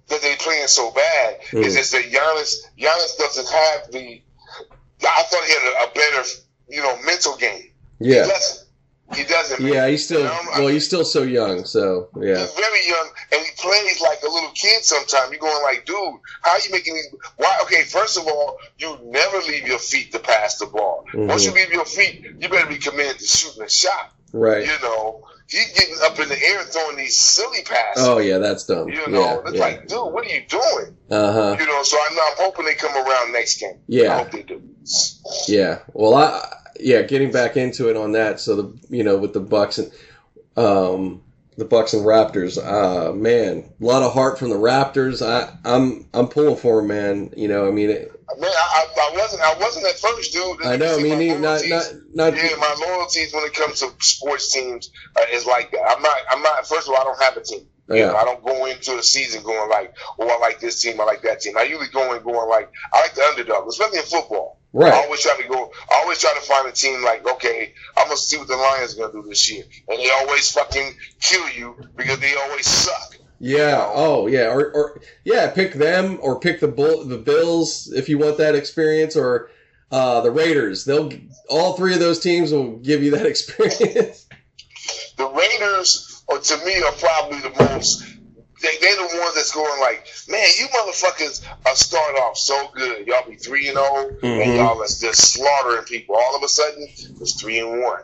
that they playing so bad. Mm. It's just that Giannis, Giannis doesn't have the. I thought he had a, a better, you know, mental game. He Yeah. doesn't. He doesn't. man. Yeah, he's still You know, well. He's still so young, so yeah. He's very young, and he plays like a little kid. Sometimes you're going like, dude, how are you making these? Why? Okay, first of all, you never leave your feet to pass the ball. Once you leave your feet, you better be committed to shooting a shot. Right. You know, he's getting up in the air throwing these silly passes. Oh yeah, that's dumb. You know, Yeah. it's Yeah. like, dude, what are you doing? Uh huh. You know, so I'm, I'm hoping they come around next game. Yeah. I hope they do. Yeah. Well, I yeah, getting back into it on that. So the you know with the Bucks and um the Bucks and Raptors. Uh man, a lot of heart from the Raptors. I I'm I'm pulling for 'em, man. You know, I mean, it, Man, I, I, wasn't, I wasn't at first, dude. I know. I See, mean, not not not. Yeah, my loyalties when it comes to sports teams uh, is like that. I'm not. I'm not. First of all, I don't have a team. You know, Yeah. I don't go into the season going like, oh, I like this team, I like that team. I usually go in going like, I like the underdog, especially in football. I always try to go. I always try to find a team like, okay, I'm gonna see what the Lions are gonna do this year, and they always fucking kill you because they always suck. Yeah. Oh, yeah. Or, or yeah, pick them or pick the bull, the Bills if you want that experience, or uh, the Raiders. They'll all three of those teams will give you that experience. The Raiders, or to me, are probably the most. They, they're the ones that's going like, man, you motherfuckers are start off so good. Y'all be three and zero, Mhm. and y'all is just slaughtering people. All of a sudden, it's three and one.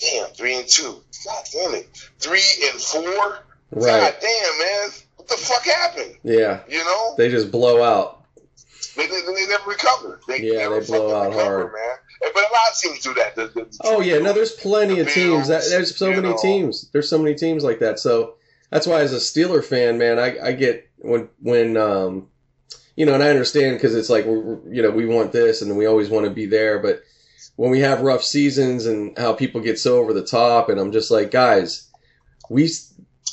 Damn, three and two. God damn it, three and four. God right. damn, man, what the fuck happened? Yeah. You know, They just blow out. they, they, they never recover. They Yeah, never they blow out recover, hard. man. But a lot of teams do that. The, the, Oh yeah, no, there's plenty The of teams. That, there's so many know. teams. There's so many teams like that. So that's why, as a Steeler fan, man, I, I get when when um, you know, and I understand because it's like we're, you know we want this and we always want to be there, but when we have rough seasons and how people get so over the top, and I'm just like, guys, we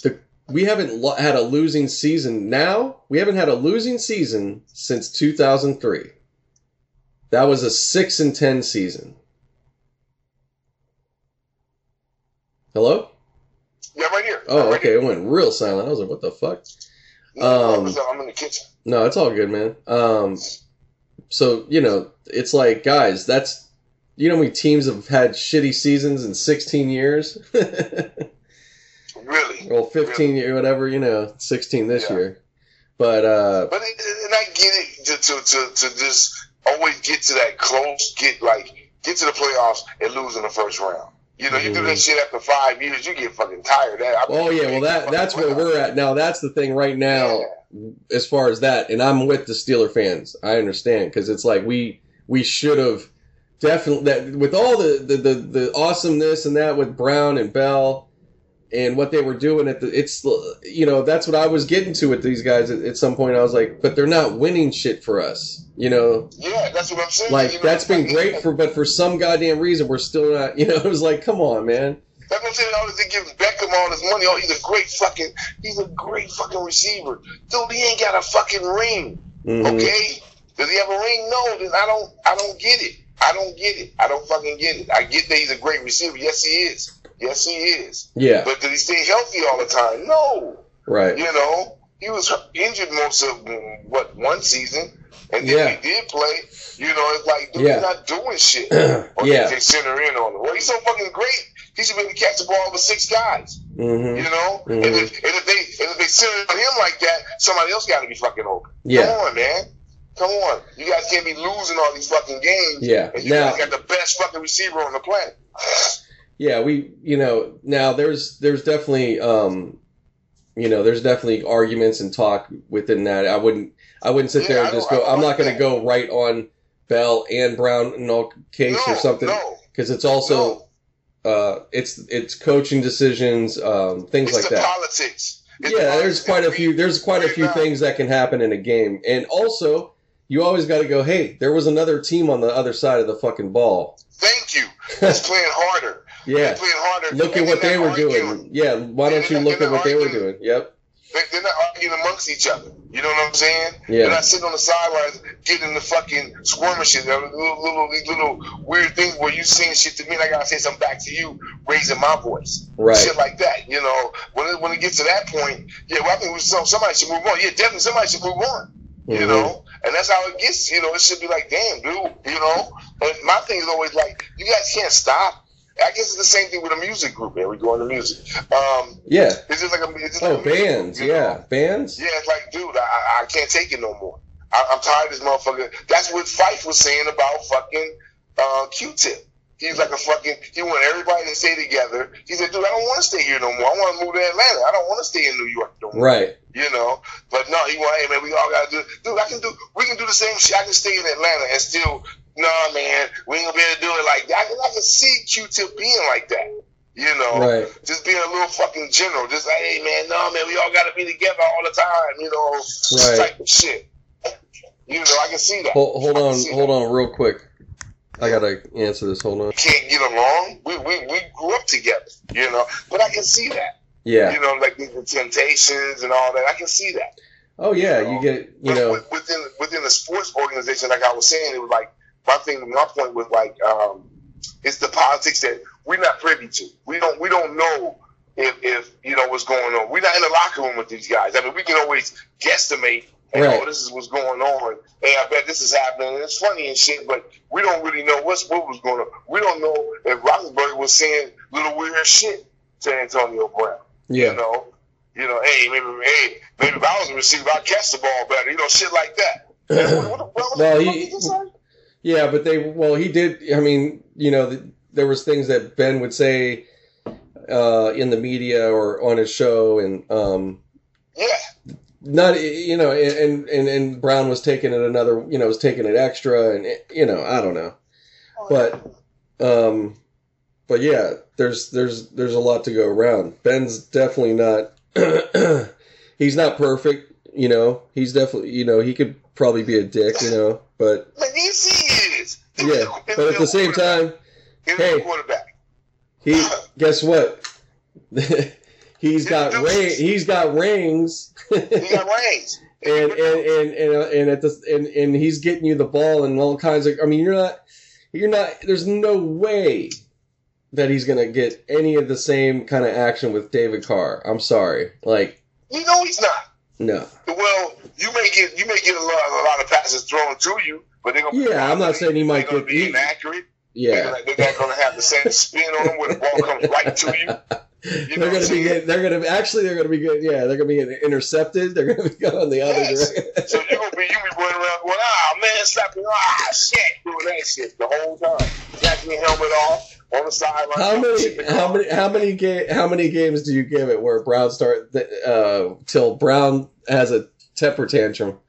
the we haven't lo- had a losing season now. We haven't had a losing season since 2003. That was a six and ten season. Hello. Yeah, right here. Oh, okay. It went real silent. I was like, "What the fuck?" No, Um, I'm in the kitchen. No, it's all good, man. Um, so you know, it's like, guys, that's you know, how many teams have had shitty seasons in 16 years. Really. well, 15 year, whatever, you know, 16 this Yeah. year. But uh, But it, and I get it to, to, to, to just always get to that close, get like get to the playoffs and lose in the first round. You know, you do that shit after five years, you get fucking tired. That I oh yeah, well that that's where we're at now. That's the thing right now. Yeah. as far as that, and I'm with the Steeler fans. I understand because it's like we we should have definitely that with all the, the the the awesomeness and that with Brown and Bell and what they were doing at the it's you know that's what I was getting to with these guys at, at some point I was like but they're not winning shit for us you know Yeah, that's what I'm saying. like you know, that's been great for but for some goddamn reason we're still not you know it was like come on man That's what I'm saying. All they give Beckham all his money. Oh, he's a great fucking. He's a great fucking receiver. Dude, he ain't got a fucking ring. Mhm. Okay? Does he have a ring? No. Then I don't. I don't get it. I don't get it. I don't fucking get it. I get that he's a great receiver. Yes, he is. Yes, he is. yeah But did he stay healthy all the time? No. right You know, he was injured most of what one season, and then Yeah. he did play. You know, it's like dude, Yeah. he's not doing shit. Or yeah they, center in on him. Well, he's so fucking great. He should be able to catch the ball with six guys. hmm You know, Mhm. and, if, and if they and if they center on him like that, somebody else got to be fucking open. Yeah. Come on, man. Come on. You guys can't be losing all these fucking games. Yeah. And you Now- guys got the best fucking receiver on the planet. Yeah we you know now there's there's definitely um you know there's definitely arguments and talk within that i wouldn't i wouldn't sit Yeah, there and just go i'm not going to go right on bell and brown in all case no, or something No. because it's also no. uh it's it's coaching decisions um things It's like that politics. It's yeah there's quite a few there's quite a few things that can happen in a game and also you always got to go hey there was another team on the other side of the fucking ball Thank you. It's playing harder. Yeah look at what they were arguing. doing yeah why don't you look at what they were doing yep They- They're not arguing amongst each other. You know what I'm saying? Yeah. They're not sitting on the sidelines getting the fucking skirmishes, the little, little, these little weird things where you saying shit to me and I gotta say something back to you, raising my voice. Right. Shit like that. You know, when it, when it gets to that point, yeah, well, I think somebody should move on. Yeah, definitely somebody should move on. You Mhm. know, and that's how it gets. You know, it should be like, damn, dude. You know, and my thing is always like, you guys can't stop. I guess it's the same thing with a music group, man. We go into music. Um, Yeah. it's just like a, it's just Oh, like a music group, bands. know? Yeah, bands. Yeah, it's like, dude, I, I- can't take it no more. I, I'm tired of this motherfucker. That's what Phife was saying about fucking uh, Q-Tip. He's like a fucking. He want everybody to stay together. He said, dude, I don't want to stay here no more. I want to move to Atlanta. I don't want to stay in New York no more. Right. You know, but no, he want, hey man, we all gotta do. Dude, I can do. We can do the same shit. I can stay in Atlanta and still. Nah, man, we ain't gonna be able to do it like that. I can, see Q-Tip being like that. You know, Right. just being a little fucking general. Just like, hey man, no man, we all gotta be together all the time. You know, Right. type of shit. You know, I can see that. Hold, hold on. Hold that. on, real quick. I gotta answer this. Hold on. Can't get along. We, we we grew up together. You know, but I can see that. Yeah. You know, like the, the temptations and all that. I can see that. Oh yeah. You get. You But know. within within the sports organization, like I was saying, it was like my thing. My point was like, um, it's the politics that we're not privy to. We don't we don't know if if you know what's going on. We're not in the locker room with these guys. I mean, we can always guesstimate. And, Right. oh, this is what's going on. Hey, I bet this is happening. And it's funny and shit, but we don't really know what's what was going on. We don't know if Roethlisberger was saying little weird shit to Antonio Brown. Yeah. You know, you know, hey, maybe, hey, maybe if I was a receiver, I'd catch the ball better. You know, shit like that. What- what- what- what Well, the fuck he- did you say? Yeah, but they. Well, he did. I mean, you know, th there was things that Ben would say uh, in the media or on his show, and um, yeah, not you know, and and and Brown was taking it another. You know, was taking it extra, and you know, I don't know. But um but yeah, there's there's there's a lot to go around. Ben's definitely not he's not perfect, you know. He's definitely you know, he could probably be a dick, you know, but is. Yeah, but at the same time, he's hey. a quarterback. he guess what? he's got ring he's got rings He got rings. and and and and, uh, and at the and, and he's getting you the ball and all kinds of I mean, you're not you're not there's no way that he's going to get any of the same kind of action with David Carr. I'm sorry. Like you know he's not. no. Well, you may get you may get a lot, a lot of passes thrown to you, but they're gonna Yeah, I'm not saying he might get- be inaccurate. Yeah. They're, they're not gonna have the same spin on them where the ball comes right to you. You they're going to be getting, they're going to actually they're going to be good. Yeah, they're going to be getting intercepted. They're going to be going the other Yes. direction. So you gonna be you be running around going, ah man, slapping, ah shit, doing that shit the whole time, snatching your helmet off on the sideline. How many how many how many ga- how many games do you give it where Brown start uh till Brown has a temper tantrum? Um,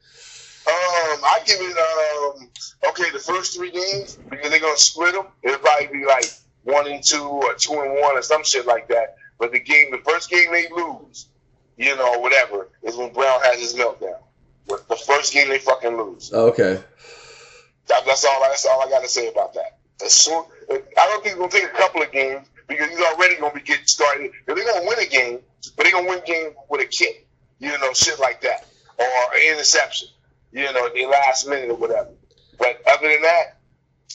I give it um, okay, the first three games because they're gonna split them. It'll probably be like one and two or two and one or some shit like that. But the game, the first game they lose, you know, whatever, is when Brown has his meltdown. The first game they fucking lose. Oh, okay. That, that's all. That's all I got to say about that. As soon, I don't think it's gonna take a couple of games because he's already gonna be getting started. They're gonna win a game, but they're gonna win a game with a kick, you know, shit like that, or an interception, you know, the last minute or whatever. But other than that,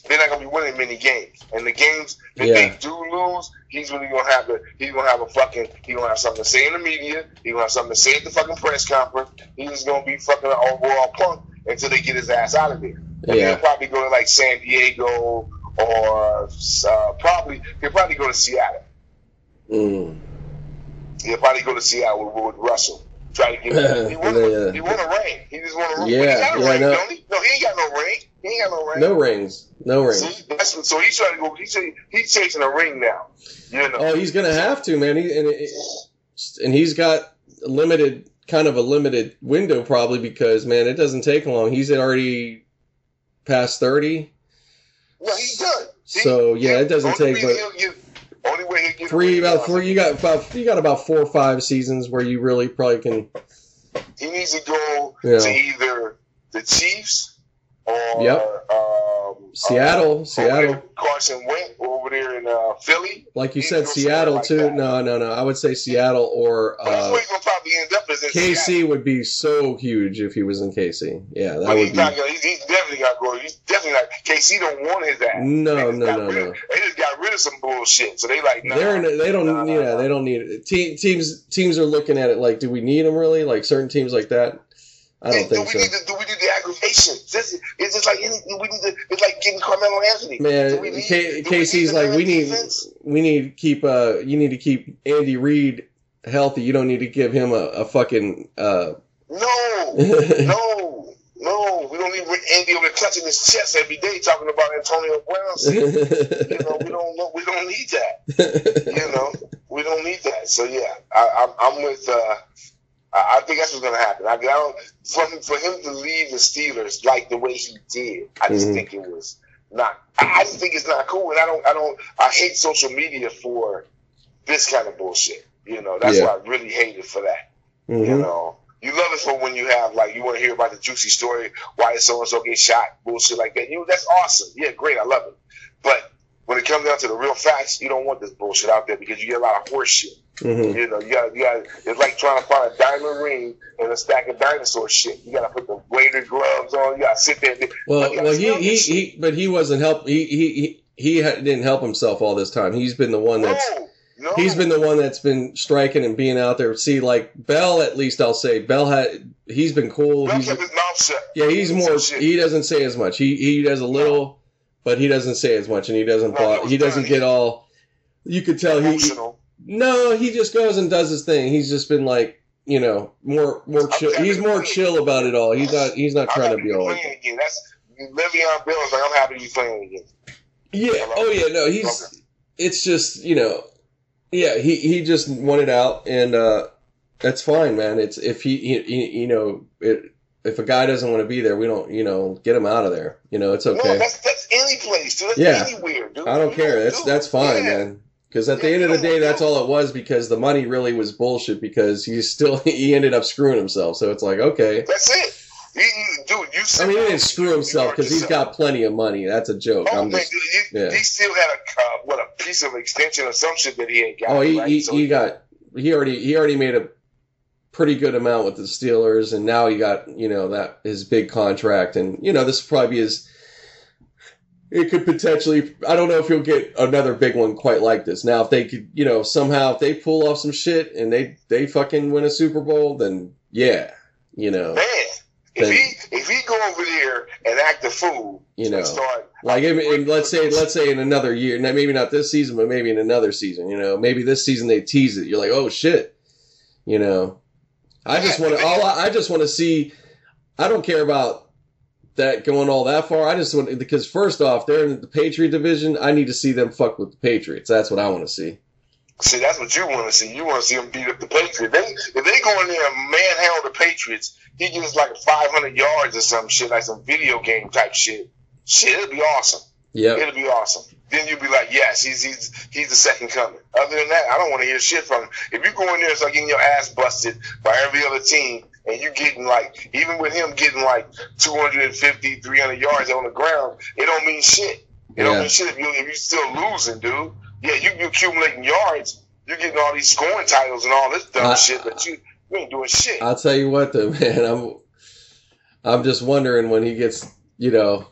they're not gonna be winning many games. And the games that Yeah. they do lose, he's really gonna have to. He's gonna have a fucking. He's gonna have something to say in the media. He's gonna have something to say at the fucking press conference. He's gonna be fucking an overall punk until they get his ass out of there. And Yeah. he'll probably go to like San Diego or uh, probably he'll probably go to Seattle. Mm. He'll probably go to Seattle with, with Russell. Try to get. He want, Yeah. he a ring. He just want a ring. Yeah, he got a yeah, ring, no. he? No, he ain't got no ring. He ain't got no ring. No rings. No rings. See, that's so he's trying to go. He's he's chasing a ring now. You know. Oh, he's gonna have to, man. He, and it, and he's got limited, kind of a limited window, probably because man, it doesn't take long. He's already past thirty, no, he's done. He- so yeah, it doesn't take but get- only way get three about three. You got about you got about four or five seasons where you really probably can. He needs to go Yeah. to either the Chiefs or Yep. um, Seattle, uh, Seattle. Carson Wentz over there in uh, Philly. Like you He said, Seattle like too. that. No, no, no. I would say Seattle or uh, where probably end up is in KC Seattle. would be so huge if he was in KC. Yeah, that But would he's be. not. He's, he's definitely got going. He's definitely not. KC don't want his ass. No, no, no, rid no. They just got rid of some bullshit. So they like. Nah, They're in, they don't nah, yeah nah. they don't need it. Te- teams teams are looking at it like do we need them really like certain teams like that. I don't Hey, think do so. we need to, do we need the aggravation? This, it's just like any, we need to. It's like getting Carmelo Anthony. Man, need- K- do we like we need defense? we need to keep uh you need to keep Andy Reid healthy. You don't need to give him a, a fucking uh No, no, no. We don't need Andy over clutching his chest every day talking about Antonio Brown. you know, we don't. We don't need that. You know, we don't need that. So yeah, I, I'm, I'm with. Uh, I think that's what's going to happen. I, I don't for him, for him to leave the Steelers like the way he did. I just Mhm. think it was not. I just think it's not cool, and I don't. I don't. I hate social media for this kind of bullshit. You know, that's Yeah. why I really hate it for that. You Mhm. know, you love it for when you have like you want to hear about the juicy story, why so and so get shot, bullshit like that. You know, that's awesome. Yeah, great, I love it. But when it comes down to the real facts, you don't want this bullshit out there because you get a lot of horse shit. Mhm. You know, you got you got it's like trying to find a diamond ring in a stack of dinosaur shit. You got to put the waiter gloves on. You got to sit there. And, Well, well, he, he, he, but he wasn't help. He, he, he, he didn't help himself all this time. He's been the one that's, no, no. he's been the one that's been striking and being out there. See, like Bell, at least I'll say Bell had, he's been cool. Bell He's, kept his mouth shut. yeah, he's more. He doesn't say as much. He, he does a little, but he doesn't say as much, and he doesn't. No, blo- he doesn't get all. You could tell he. No, he just goes and does his thing. He's just been like, you know, more, more chill. He's more chill about it all. He's not. He's not I'm trying to be all. playing again. That's Le'Veon Bell is like I'm happy to be playing again. Yeah. Oh yeah. No, he's. Okay. It's just you know, yeah. He he just wanted out, and uh that's fine, man. It's if he, he, he you know it. If a guy doesn't want to be there, we don't, you know, get him out of there. You know, it's No, okay. that's that's any place, dude. That's Yeah. anywhere, dude. I don't You care. That's do. that's fine, Yeah. man. Because at the end of the day, that's all it was. Because the money really was bullshit. Because he still he ended up screwing himself. So it's like okay. That's it. You, you, dude, you. I mean, he didn't screw himself because he's got plenty of money. That's a joke. Oh I'm man, just. dude, yeah. he still had a uh, what a piece of extension or some shit that he ain't got. Oh, he, right? he, So he got he already he already made a pretty good amount with the Steelers, and now he got you know that his big contract, and you know this will probably be his. It could potentially. I don't know if he'll get another big one quite like this. Now, if they could, you know, somehow if they pull off some shit and they they fucking win a Super Bowl, then yeah, you know, man. If Then- he if he go over there and act a fool, you know, start like in, let's say let's say in another year, maybe not this season, but maybe in another season, you know, maybe this season they tease it. You're like, oh shit, you know. I just want to. All I, I just want to see. I don't care about that going all that far. I just want because first off, they're in the Patriot division. I need to see them fuck with the Patriots. That's what I want to see. See, that's what you want to see. You want to see them beat up the Patriots. They, if they go in there and manhandle the Patriots, he gets like 500 yards or some shit, like some video game type shit. shit, it'll be awesome. Yeah, It'll be awesome. Then you'll be like, yes, he's he's he's the second coming. Other than that, I don't want to hear shit from him. If you go in there and start getting your ass busted by every other team, and you getting like, even with him getting like 250, 300 yards on the ground, it don't mean shit. It don't mean shit if you if you still losing, dude. Yeah, you you accumulating yards, you're getting all these scoring titles and all this dumb I- shit, but you you ain't doing shit. I'll tell you what, though, man. I'm, I'm just wondering when he gets, you know,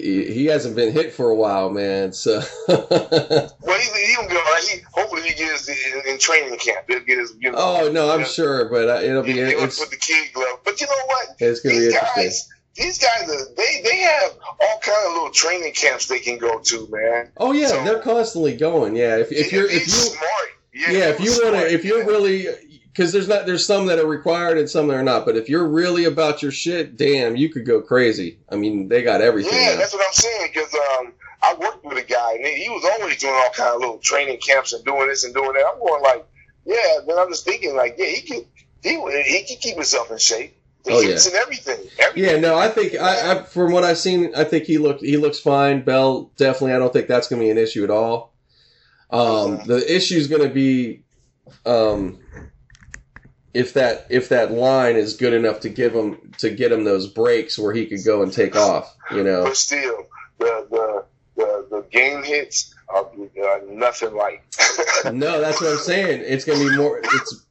he, hasn't been hit for a while, man. So, well, he, he don't get all right. He hopefully he gets in, in training camp. He'll get his. You know, oh no, I'm yeah. sure, but uh, it'll be he'll it's put the kid glove. But you know what? it's gonna be these interesting. guys, these guys, are, they they have all kind of little training camps they can go to, man. Oh yeah, So- they're constantly going. Yeah, if if you're if you smart, yeah, yeah, if you want to, if you're really, because there's not, there's some that are required and some that are not. But if you're really about your shit, damn, you could go crazy. I mean, they got everything. yeah, now. that's what I'm saying. Because um, I worked with a guy, and he was always doing all kind of little training camps and doing this and doing that. I'm going like, yeah. Then I'm just thinking like, yeah, he could, he he could keep himself in shape. He Oh, and everything. everything. Yeah, no, I think I, I from what I've seen, I think he looked he looks fine. Bell definitely, I don't think that's going to be an issue at all. Um, the issue is going to be um, if that if that line is good enough to give him to get him those breaks where he could go and take off. You know, But still, the the the, the game hits are uh, nothing like. no, that's what I'm saying. It's to be more. It's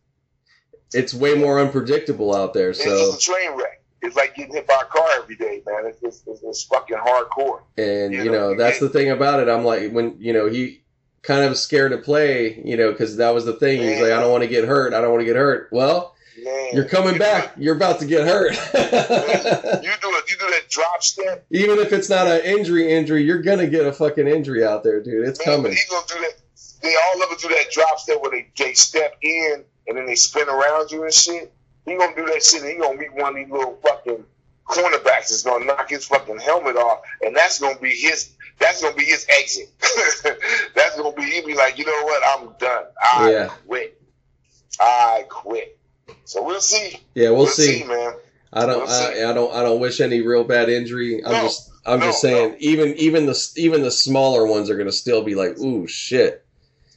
it's way more unpredictable out there. It's So just a train wreck. It's like getting hit by a car every day, man. It's it's, it's, it's fucking hardcore. And You you know, know, that's the thing about it. I'm like, when you know, he kind of scared to play, you know, because that was the thing. He's like, I don't want to get hurt. I don't want to get hurt. Well, Man, you're coming you back. You're about to get hurt. you do it. You do that drop step. Even if it's not an injury, injury, you're gonna get a fucking injury out there, dude. It's Man, coming. he's gonna do that. They all them do that drop step where they, they step in and then they spin around you and shit. He gonna do that shit and he gonna meet one of these little fucking cornerbacks that's gonna knock his fucking helmet off, and that's gonna be his. That's gonna be his exit. that's gonna be. He be like, you know what? I'm done. I Yeah. quit. I quit. So we'll see. Yeah, we'll, see. man. I don't. We'll. I, I don't. I don't wish any real bad injury. I'm No, just. I'm no, just saying. no. Even even the even the smaller ones are gonna still be like, ooh, shit.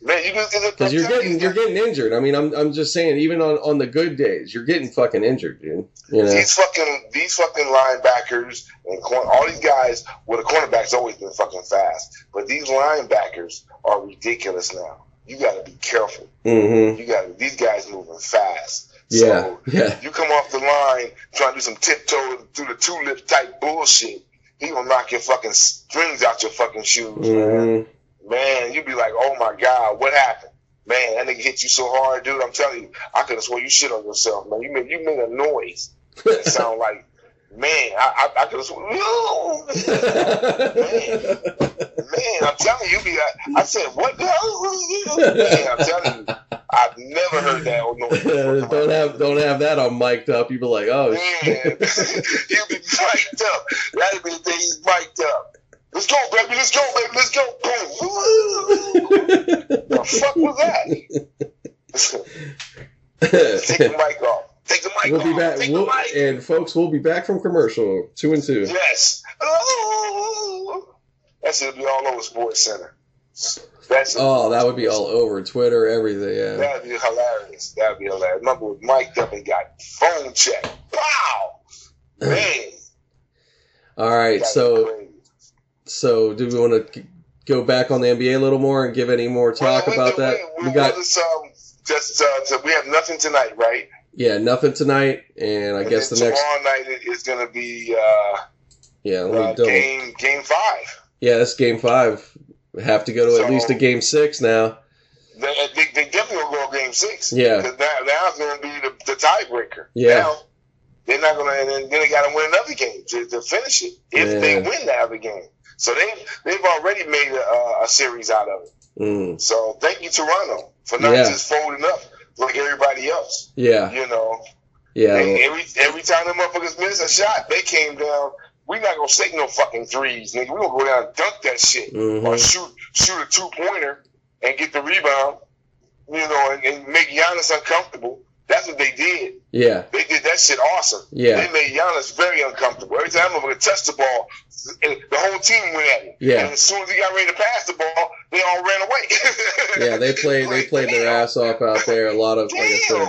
Man, you Because you're getting you're getting injured. I mean, I'm I'm just saying. Even on on the good days, you're getting fucking injured, dude. You know. These fucking these fucking linebackers and all these guys. Well, the cornerback's always been fucking fast, but these linebackers are ridiculous now. You got to be careful. Mm-hmm. You got these guys moving fast. Yeah. So Yeah. you come off the line trying to do some tiptoe through the tulip type bullshit. He gonna knock your fucking strings out your fucking shoes. Mm-hmm. Man, you be like, oh my god, what happened? Man, that nigga hit you so hard, dude. I'm telling you, I could have swore you shit on yourself, man. You made you made a noise. It sound like, man, I I, I could have sworn. Man, I'm telling you, be. I, I said, what the hell? Man, I'm telling you, I've never heard that old noise. don't have don't have that on mic'd up. You'd be like, oh Man, he'll be mic'd up. That'd be the day he's mic'd up. Let's go, baby. Let's go, baby. Let's go. Boom. the fuck was that? Take the mic off. Take the mic we'll off. be back. Take We'll, the mic. and folks, we'll be back from commercial two and two. Yes. Oh. That should be all over Sports Center. That should, Oh, that would be all over Twitter, everything. Yeah. That'd be hilarious. That'd be hilarious. Remember, mic'd up and got phone check. Pow. Man. All right. So. So do we want to go back on the NBA a little more and give any more talk Well, about that? We, We we, got just, um, just uh, so we have nothing tonight, right? yeah, nothing tonight, and I And guess the then next tomorrow night is going to be uh, yeah, uh, game game five. Yeah, that's game five. We have to go to at least a game six now. They, they, they definitely will go game six. Yeah. Now, now it's going to be the, the tiebreaker. Yeah. Now, they're not going to, and then, they got to win another game to, to finish it if they win the other game. So they've, they've already made a, a series out of it. Mm, So thank you, Toronto, for not Yeah. just folding up like everybody else. yeah, You know, yeah. They- every every time the motherfuckers miss a shot, they came down. We not gonna take no fucking threes, nigga. We gonna go down and dunk that shit, or mhm. shoot shoot a two pointer and get the rebound. You know, and, and make Giannis uncomfortable. That's what they did. Yeah. They did that shit awesome. Yeah. They made Giannis very uncomfortable. Every time he would touch the ball, the whole team went at him. Yeah. And as soon as he got ready to pass the ball, they all ran away. Yeah, they played they played their ass off out there. A lot of like I said.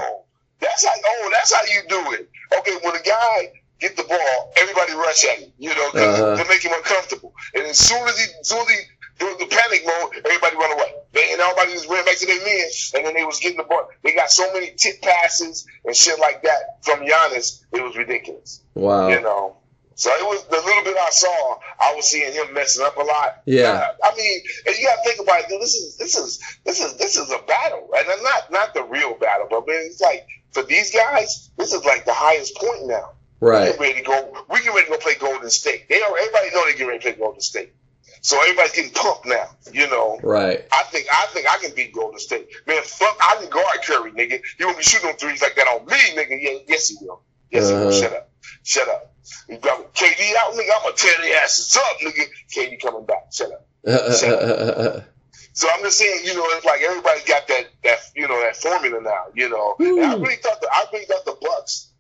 That's how. Oh, that's how you do it. Okay, when a guy get the ball, everybody rush at him. You know, Uh-huh. to make him uncomfortable. And as soon as he, as soon as he do the panic mode, everybody run away. They, and everybody just ran back to their men. And then they was getting the ball. They got so many tip passes and shit like that from Giannis. It was ridiculous. Wow. You know. So it was the little bit I saw. I was seeing him messing up a lot. Yeah. Uh, I mean, and you got to think about it. Dude, this is this is this is this is a battle, and not not the real battle, but man, it's like for these guys, this is like the highest point now. We Right. get ready to go. We get ready to go play Golden State. They don't, everybody know they get ready to play Golden State. So everybody's getting pumped now. You know. Right. I think I think I can beat Golden State. Man, fuck, I can guard Curry, nigga. He won't be shooting them threes like that on me, nigga. Yeah, yes he will. Yes he will. Uh-huh. Shut up. Shut up. You got KD out, nigga. I'm gonna tear their asses up, nigga. KD coming back. Shut up. So I'm just saying, you know, it's like everybody's got that that you know that formula now. You know, I really thought the, I really thought the Bucks.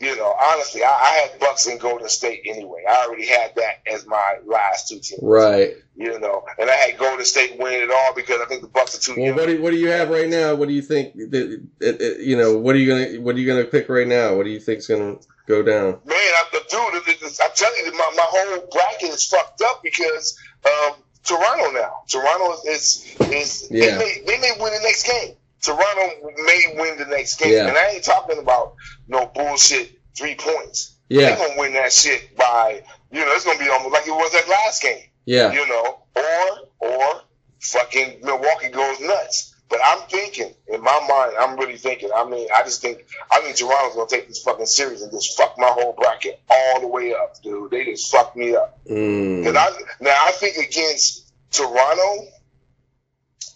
You know, honestly, I, I had Bucks and Golden State anyway. I already had that as my last two teams. right. You know, and I had Golden State winning it all because I think the Bucks are too Well, young. what do you, what do you have right now? What do you think? That, you know, what are you gonna what are you gonna pick right now? What do you think's gonna go down? Man, I, the dude, it- it- I'm telling you, my, my whole bracket is fucked up because um, Toronto now. Toronto is is Yeah. they, may, they may win the next game. Toronto may win the next game, Yeah. and I ain't talking about no bullshit three points. Yeah. They're gonna win that shit by you know it's gonna be almost like it was that last game. Yeah. You know, or or fucking Milwaukee goes nuts. But I'm thinking, in my mind, I'm really thinking. I mean, I just think I think Toronto's gonna take this fucking series and just fuck my whole bracket all the way up, dude. They just fucked me up. Mm. And I now I think against Toronto,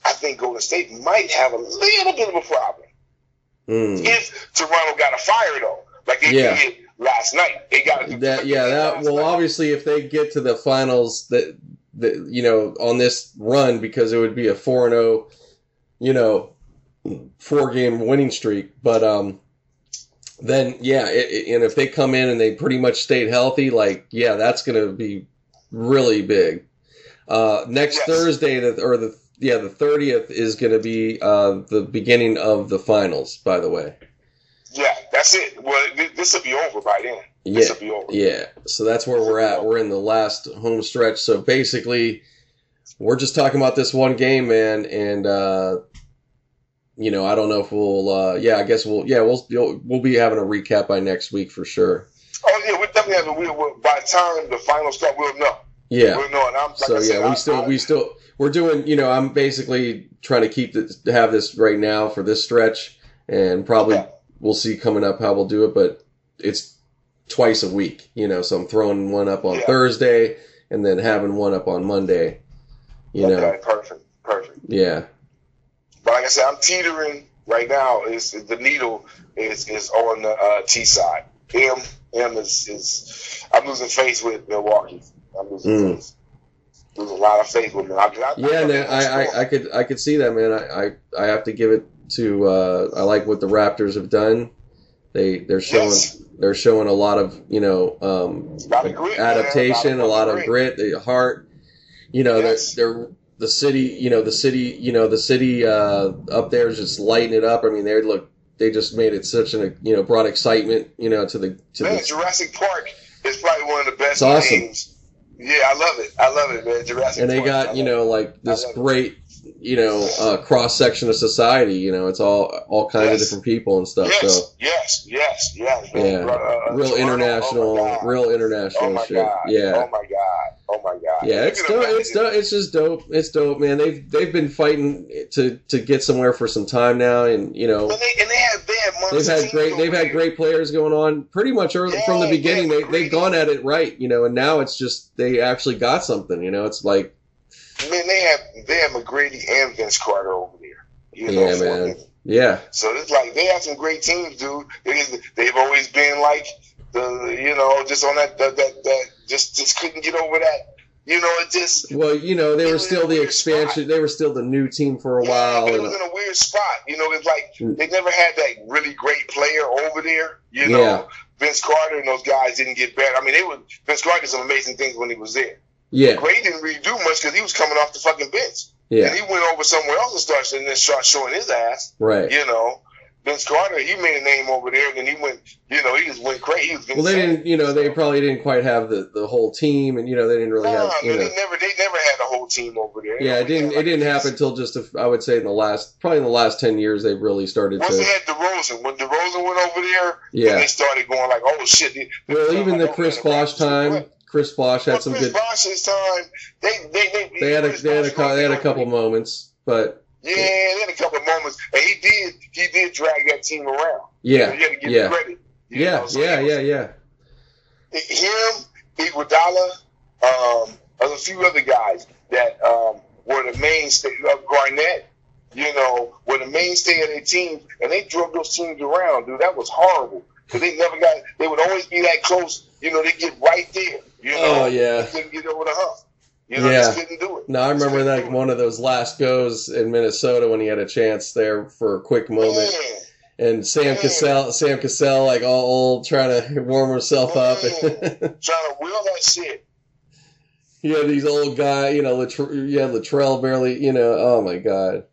I think Golden State might have a little bit of a problem Mm. if Toronto got a fire though, like they Yeah. did last night. They got That yeah. That well, obviously, if they get to the finals, that that you know on this run because it would be a four and zero, you know, four game winning streak. But um, then yeah, it, it- and if they come in and they pretty much stayed healthy, like yeah, that's gonna be really big. Uh, next Yes. Thursday, the, or the yeah, the thirtieth is gonna be uh, the beginning of the finals. By the way, Yeah, that's it. Well, this will be over by then. yeah, will be over. yeah. So that's where we're at. We're in the last home stretch. So basically, we're just talking about this one game, man, and uh, you know, I don't know if we'll. Uh, yeah, I guess we'll. Yeah, we'll. You'll, we'll be having a recap by next week for sure. Oh yeah, we definitely have. a- We will by the time the finals start, we'll know. Yeah. We'll. And I'm like So I said, yeah, I- we still I- we still we're doing. You know, I'm basically trying to keep this to have this right now for this stretch, and probably Okay. we'll see coming up how we'll do it. But it's twice a week. You know, so I'm throwing one up on Yeah. Thursday and then having one up on Monday. You know, perfect, perfect. yeah, But like I said, I'm teetering right now. Is the needle is is on the uh, T side. M M is is I'm losing face with Milwaukee. I'm losing Mm. faith. Losing a lot of faith with them. I, I, yeah. Man, I, I I could I could see that, man. I I, I have to give it to. Uh, I like what the Raptors have done. They they're showing Yes. they're showing a lot of you know um, of grit, adaptation, A a lot of grit, the heart. You know, Yes. they're, they're the city. You know, the city. You know, the city uh, up there is just lighting it up. I mean, they look. They just made it such an you know brought excitement. You know, to the to Man, the. Jurassic Park is probably one of the best It's awesome. games. Yeah, I love it. I love it, man. Jurassic And they Park. Got you know like this it. great you know uh, cross section of society. You know, it's all all kinds of different people and stuff. Yes, So yes, yes, yes. man. yeah, Uh, real international, oh real Oh international my shit. god! Yeah. Oh my god! Oh my god! Yeah, it's dope. It's dope. It's just dope. It's dope, man. They've they've been fighting to to get somewhere for some time now, and you know And they and they have they've had great they've had great players going on pretty much early, from the beginning. They they've gone at it right, you know, and now it's just they actually got something. You know, it's like Man, they have they have McGrady and Vince Carter over there. You know, Yeah, man. minute. yeah, So it's like they have some great teams, dude. They, they've always been like the you know just on that that that, that just just couldn't get over that You know, it just Well, you know, they were still the expansion. They were still the new team for a yeah, while. but it was in a weird spot. You know, it's like Mm. they never had that really great player over there. You know, Yeah. Vince Carter and those guys didn't get better. I mean, they were Vince Carter did some amazing things when he was there. yeah, Gray didn't really do much because he was coming off the fucking bench. yeah, And he went over somewhere else and started and then start showing his ass. right. You know, Vince Carter, he made a name over there, and then he went. You know, he just went crazy. He was Well, they didn't. You know, they probably didn't quite have the, the whole team, and you know, they didn't really Nah, have. You man, know, they never, they never had a whole team over there. yeah, it didn't. It didn't happen until just. A, I would say in the last, probably in the last ten years, they really started Once they to. had DeRozan, when DeRozan went over there, Yeah. they started going like, "Oh shit!" They, they Well, even like, the "Oh, Chris Bosh the Raptors are time, good." Chris Bosh Well, had some Chris good. Bosh's time, they they they They had a they had a they had a couple moments, but Yeah, they had a couple moments, and he did he did drag that team around. yeah, you got to give yeah. credit. yeah, so yeah, was- yeah, yeah. him, Iguodala, um, there's a few other guys that um, were the mainstay. Uh, Garnett, you know, were the mainstay of their team, and they drove those teams around, dude. That was horrible because they never got. They would always be that close. You know, they get right there. You know, Oh yeah. they couldn't get over the hump. You know, Yeah. just couldn't do it. No, I remember that do it. one of those last goes in Minnesota when he had a chance there for a quick moment, and Sam Man. Cassell, Sam Cassell, like all old, trying to warm himself up. trying to wheel that shit. you had these old guy, you know, Latr- you had Latrell barely, you know. Oh my god.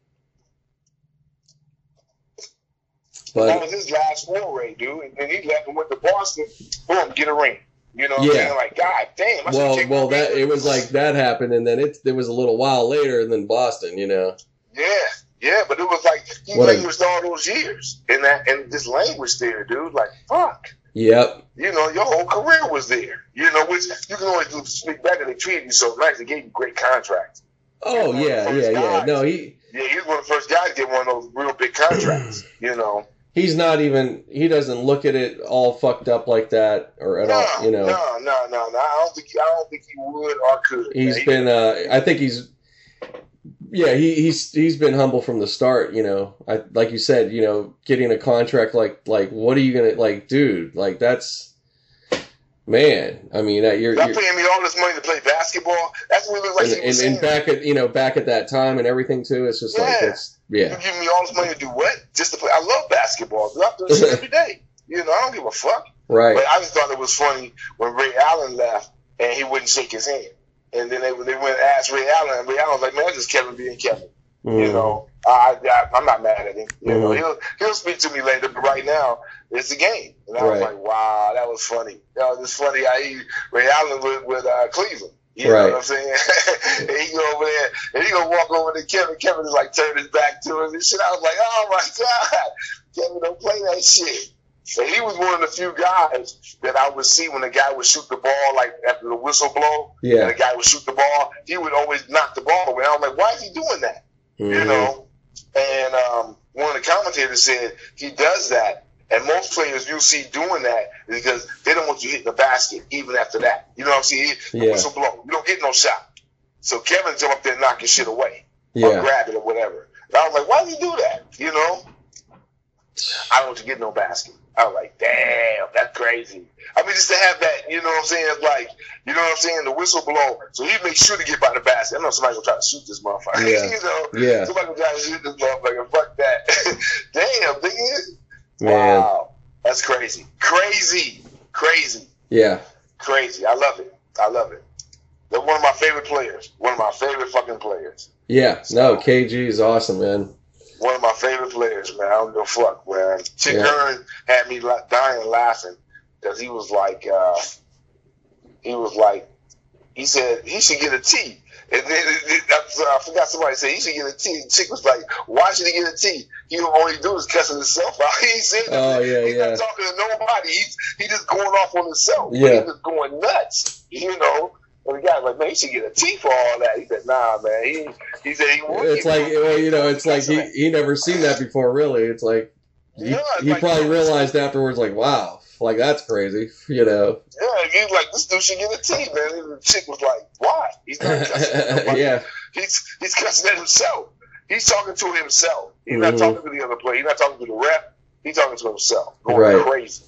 that was his last foray, dude. And then he left and went to Boston. Boom, get a ring. You know what Yeah. I'm saying? Like, God damn. I well, well, that it was like that happened, and then it it was a little while later, and then Boston, you know. Yeah, yeah, but it was like he What a- languished all those years. in that and this language there, dude. Like, fuck. Yep. You know, your whole career was there. You know, which you can always do to speak back and they treated you so nice. They gave you great contracts. Oh yeah, yeah, yeah. No, he Yeah, he was one of the first guys to get one of those real big contracts. you know. He's not even he doesn't look at it all fucked up like that or at no, all you know no, no, no, no. I don't think I don't think he would or could. he's man. Been uh i think he's yeah he, he's he's been humble from the start you know i like you said you know getting a contract like like what are you gonna like dude like that's man i mean you're, you're paying me all this money to play basketball. That's what it looked like and, and, and back at you know back at that time and everything too it's just like Yeah. it's yeah You giving me all this money to do what? Just to play? I love basketball. I do this every day. You know, I don't give a fuck. right But I just thought it was funny when Ray Allen left and he wouldn't shake his hand. And then they, they went and asked Ray Allen, and Ray Allen was like, "Man, that's just Kevin being Kevin." You Mhm. know, I, I I'm not mad at him. You know, Mhm. he'll he'll speak to me later, but right now it's a game. And I was like, "Wow, that was funny. That was just funny." I he, Ray Allen with with uh, Cleveland. You Right. know what I'm saying? and he go over there, and he gonna walk over to Kevin. Kevin is like turn his back to him and shit. I was like, "Oh my god, Kevin, don't play that shit." And he was one of the few guys that I would see when the guy would shoot the ball, like after the whistle blow, yeah. and yeah the guy would shoot the ball, he would always knock the ball away. I was like, why is he doing that? You Mhm. know? And um, one of the commentators said he does that. And most players you see doing that is because they don't want you hitting the basket even after that. You know what I'm saying? The Yeah. whistle blow. You don't get no shot. So Kevin jump up there and knock your shit away or yeah grab it or whatever. And I was like, why do you do that? You know? I don't want you to get no basket. I was like, damn, that's crazy. I mean, just to have that, you know what I'm saying? Like, you know what I'm saying? The whistle blow. So he makes sure to get by the basket. I know somebody gonna try to shoot this motherfucker. Yeah. you know? yeah Somebody gonna try to shoot this motherfucker. Fuck that. damn, nigga. man Wow. That's crazy. Crazy. Crazy. yeah Crazy. I love it. I love it. They're one of my favorite players. One of my favorite fucking players. yeah no kg is awesome man one of my favorite players, man. I don't give a fuck, man. Chick Yeah. Hearn had me dying laughing because he was like, uh, he was like, he said he should get a T. And then I, forgot somebody said he should get a T. Chick was like, why should he get a T? He all he do is cussing himself out. He said, Oh, yeah, he's yeah. not talking to nobody. He's he just going off on himself. Yeah. he's just going nuts. You know. And the guy's like, man, he should get a T for all that. He said, nah, man. He he said he would. it's like well you know it's like he he never seen that before really it's like he, Yeah, it's he like- probably realized afterwards like wow like that's crazy you know Yeah, he was like, this dude should get a T, man. And the chick was like, why? He's not cussing at yeah He's, he's cussing at himself. He's talking to himself. He's not Mhm. talking to the other player. He's not talking to the ref. He's talking to himself. Going Right. crazy.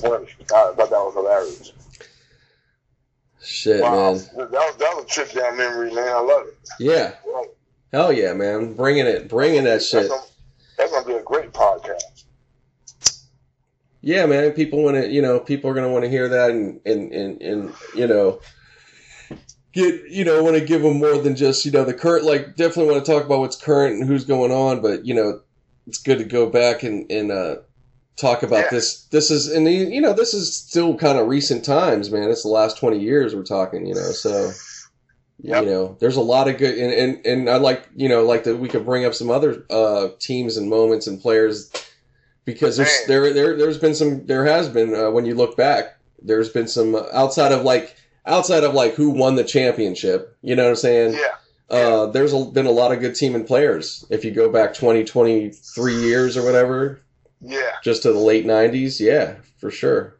Funny. I thought that was hilarious. Shit, Wow, man. that was that was a trip down memory man. I love it. Yeah. Right. Hell yeah, man. Bringing it, bringing that shit. That's gonna, that's gonna be a great podcast. Yeah, man. People want to, you know, people are going to want to hear that and, and, and, and, you know, get, you know, want to give them more than just, you know, the current, like, definitely want to talk about what's current and who's going on, but, you know, it's good to go back and, and, uh, talk about Yeah. this. This is, and, you know, this is still kind of recent times, man. It's the last 20 years we're talking, you know, so. Yep. You know, there's a lot of good, and, and, and I'd like, you know, like that we could bring up some other uh, teams and moments and players because there's Man. there there there's been some there has been uh, when you look back there's been some uh, outside of like outside of like who won the championship you know what I'm saying Yeah, uh, there's a, been a lot of good team and players if you go back 20 23 years or whatever yeah. just to the late 90s yeah for sure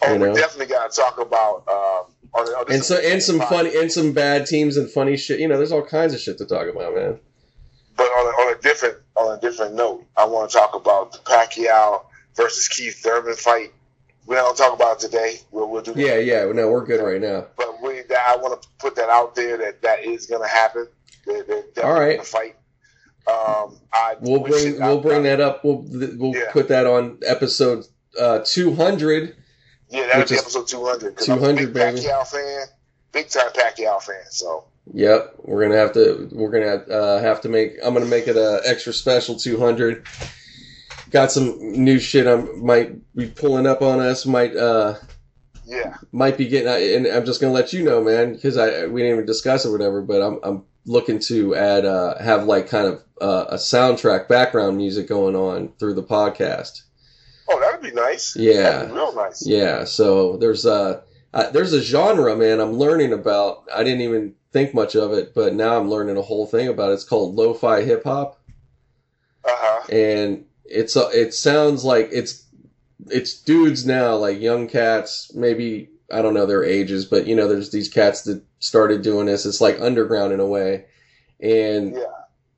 Oh, You we know? definitely got to talk about. Um, on this and so and some funny and some bad teams and funny shit you know there's all kinds of shit to talk about man But on a, on a different on a different note, I want to talk about the Pacquiao versus Keith Thurman fight. We don't talk about it today. We'll, we'll do that. yeah yeah no we're good right now But we, I want to put that out there that that is going to happen. They're, they're All right. fight. Um, I We'll bring we'll bring that up. We'll we'll Yeah. put that on episode uh, 200. Yeah, that'll be is episode two hundred. Because I'm a 200, big baby. Pacquiao fan, big time Pacquiao fan. So Yep, we're gonna have to we're gonna uh, have to make. I'm gonna make it a extra special 200. Got some new shit. I might be pulling up on us. Might uh yeah, might be getting. And I'm just gonna let you know, man, because I we didn't even discuss it, or whatever. But I'm I'm looking to add uh have like kind of uh, a soundtrack background music going on through the podcast. oh, that'd be nice. Yeah. be real nice. Yeah, so there's a uh, there's a genre, man. I'm learning about. I didn't even think much of it, but now I'm learning a whole thing about it. It's called lo-fi hip hop, Uh huh. and it's a, it sounds like it's it's dudes now, like young cats, maybe I don't know their ages, but you know, there's these cats that started doing this. It's like underground in a way, and Yeah.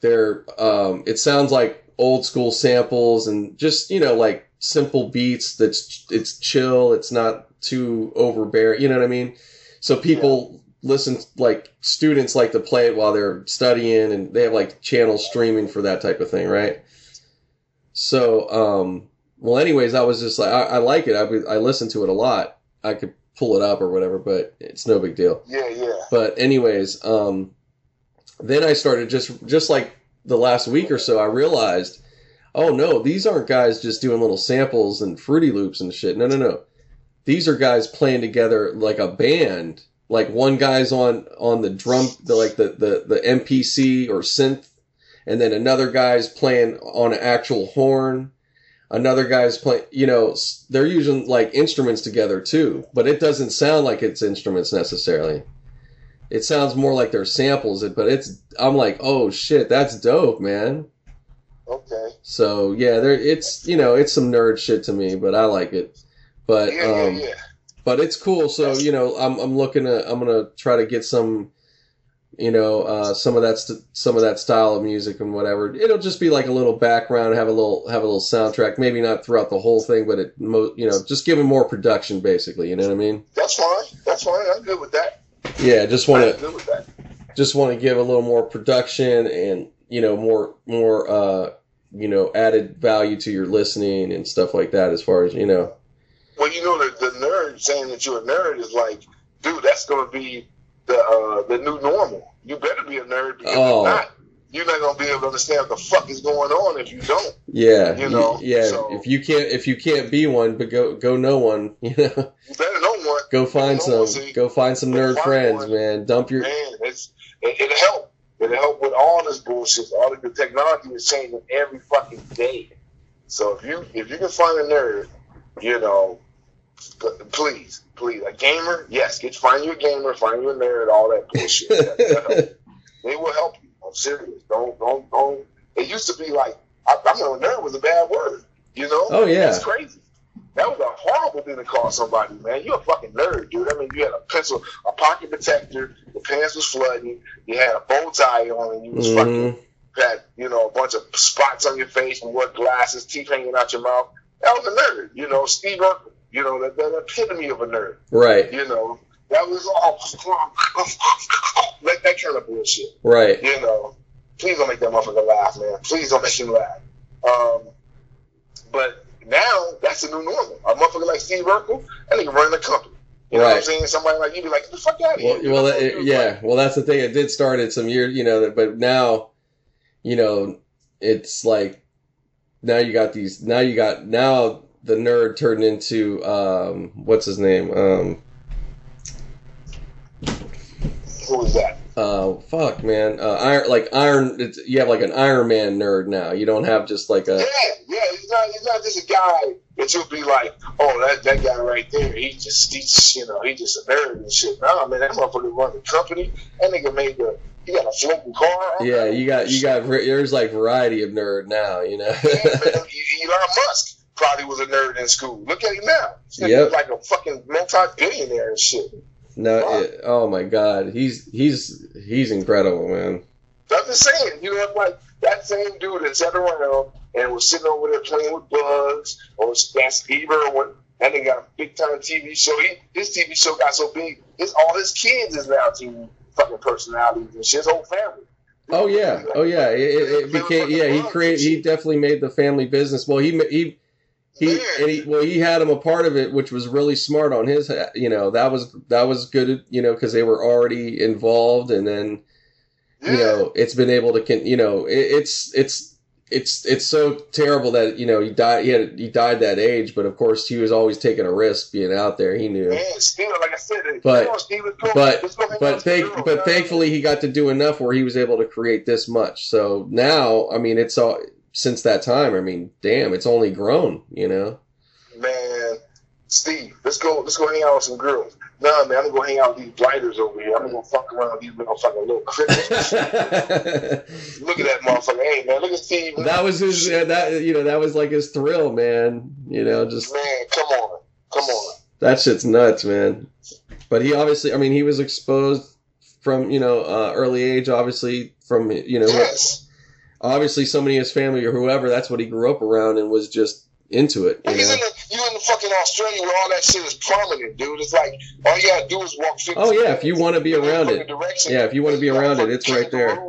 they're um, it sounds like old school samples and just you know like simple beats. That's it's chill. It's not too overbearing. You know what I mean? So people listen, like students like to play it while they're studying, and they have like channels streaming for that type of thing, right? So, um, well, anyways, I was just like, I, I like it. I, I listen to it a lot. I could pull it up or whatever, but it's no big deal. Yeah, yeah. But anyways, um, then I started just just like the last week or so, I realized, oh no, these aren't guys just doing little samples and fruity loops and shit. No, no, no. These are guys playing together like a band. Like one guy's on on the drum, the like the the the MPC or synth, and then another guy's playing on an actual horn. Another guy's playing, you know, they're using like instruments together too, but it doesn't sound like it's instruments necessarily. It sounds more like they're samples, but it's, I'm like, oh shit, that's dope, man. Okay. So yeah, there, it's, you know, it's some nerd shit to me, but I like it. But, Yeah, um, yeah, yeah. but it's cool. So you know, I'm I'm looking to I'm gonna try to get some, you know, uh, some of that st- some of that style of music and whatever. It'll just be like a little background, have a little have a little soundtrack. Maybe not throughout the whole thing, but it mo- you know, just give it more production, basically. You know what I mean? That's fine. That's fine. I'm good with that. Yeah, just want to good with that. just want to give a little more production and you know more more uh you know added value to your listening and stuff like that. As far as you know. Well, you know, the, the nerd saying that you're a nerd is like, dude, that's going to be the uh, the new normal. You better be a nerd because Oh. if not, you're not going to be able to understand what the fuck is going on if you don't. Yeah, You know, yeah. so- if you can't, if you can't be one, but go, go know one. You know, You better know one. go find No some, one, see. go find some nerd find friends, one. man. Dump your, Man, it's it, it'll help. It'll help with all this bullshit. All the technology is changing every fucking day. So if you if you can find a nerd, you know, please, please, a gamer, yes, get find you a gamer, find you a nerd, all that bullshit. That- they will help you. I'm serious. Don't don't don't. It used to be like I, I remember nerd was a bad word. You know? Oh, yeah. That's crazy. That was a horrible thing to call somebody, man. You're a fucking nerd, dude. I mean, you had a pencil, a pocket protector, your pants was flooding, you had a bow tie on, and you was fucking Mhm. had, you know, a bunch of spots on your face, and wore glasses, teeth hanging out your mouth. That was a nerd, you know. Steve Urkel, you know, that, that epitome of a nerd, right? you know. That was all like that kind of bullshit. Right. You know, please don't make that motherfucker laugh, man. Please don't make him laugh. Um, but now that's the new normal. A motherfucker like Steve Urkel, that nigga running the company. You know what I'm saying? Somebody like you be like, get the fuck out of here. Well, well, it, yeah. Well, that's the thing. It did start at some years, you know, but now, you know, it's like now you got these. Now you got now the nerd turned into um, what's his name? Um, Who is that? uh, fuck, man. Uh, iron like Iron. It's, you have like an Iron Man nerd now. You don't have just like a. yeah. yeah. He's not. He's not just a guy that you'll be like, oh, that that guy right there. He just, he just, you know, he just a nerd and shit. Nah, man, that motherfucker run the company. That nigga made the. He got a floating car. Yeah, you got you got there's like variety of nerd now. You know. Yeah, man, Elon Musk probably was a nerd in school. Look at him now. He's Yep. like a fucking multi-billionaire and shit. no. It, oh my God. He's he's he's incredible, man. I'm just saying, you know, like that same dude that sat around and was sitting over there playing with bugs, or that's Steve Irwin, and they got a big time TV show. He, his TV show got so big, his all his kids is now TV fucking personalities and shit. His whole family. Oh yeah, oh yeah. It, it, it became yeah. He created. He definitely made the family business. Well, he he he and he well he had him a part of it, which was really smart on his. You know that was that was good. You know because they were already involved, and then Yeah. you know it's been able to. You know it, it's it's it's it's so terrible that you know he died. He had he died that age, but of course he was always taking a risk being out there. He knew. Man, still, like I said, But- come on, Steve, let's but- let's go hang out But thank, but man. thankfully he got to do enough where he was able to create this much. So now, I mean, it's all since that time. I mean, damn, it's only grown. You know. man, Steve, let's go, let's go hang out with some girls. Nah, man, I'm gonna go hang out with these blighters over here. I'm gonna go fuck around with these motherfucking little that look at that motherfucker. Hey, man, look at Steve. That was his. uh, That you know, that was like his thrill, man. You know, just Man, come on, come on. that shit's nuts, man. But he obviously, I mean, he was exposed from you know uh, early age, obviously from you know Yes. Obviously somebody in his family or whoever. That's what he grew up around and was just into it. You He's know. in the, you in the fucking Australia where all that shit is prominent, dude. It's like all you gotta do is walk 50 Oh yeah, if you want to be around it. Yeah, if you wanna be around it, it's right there. A,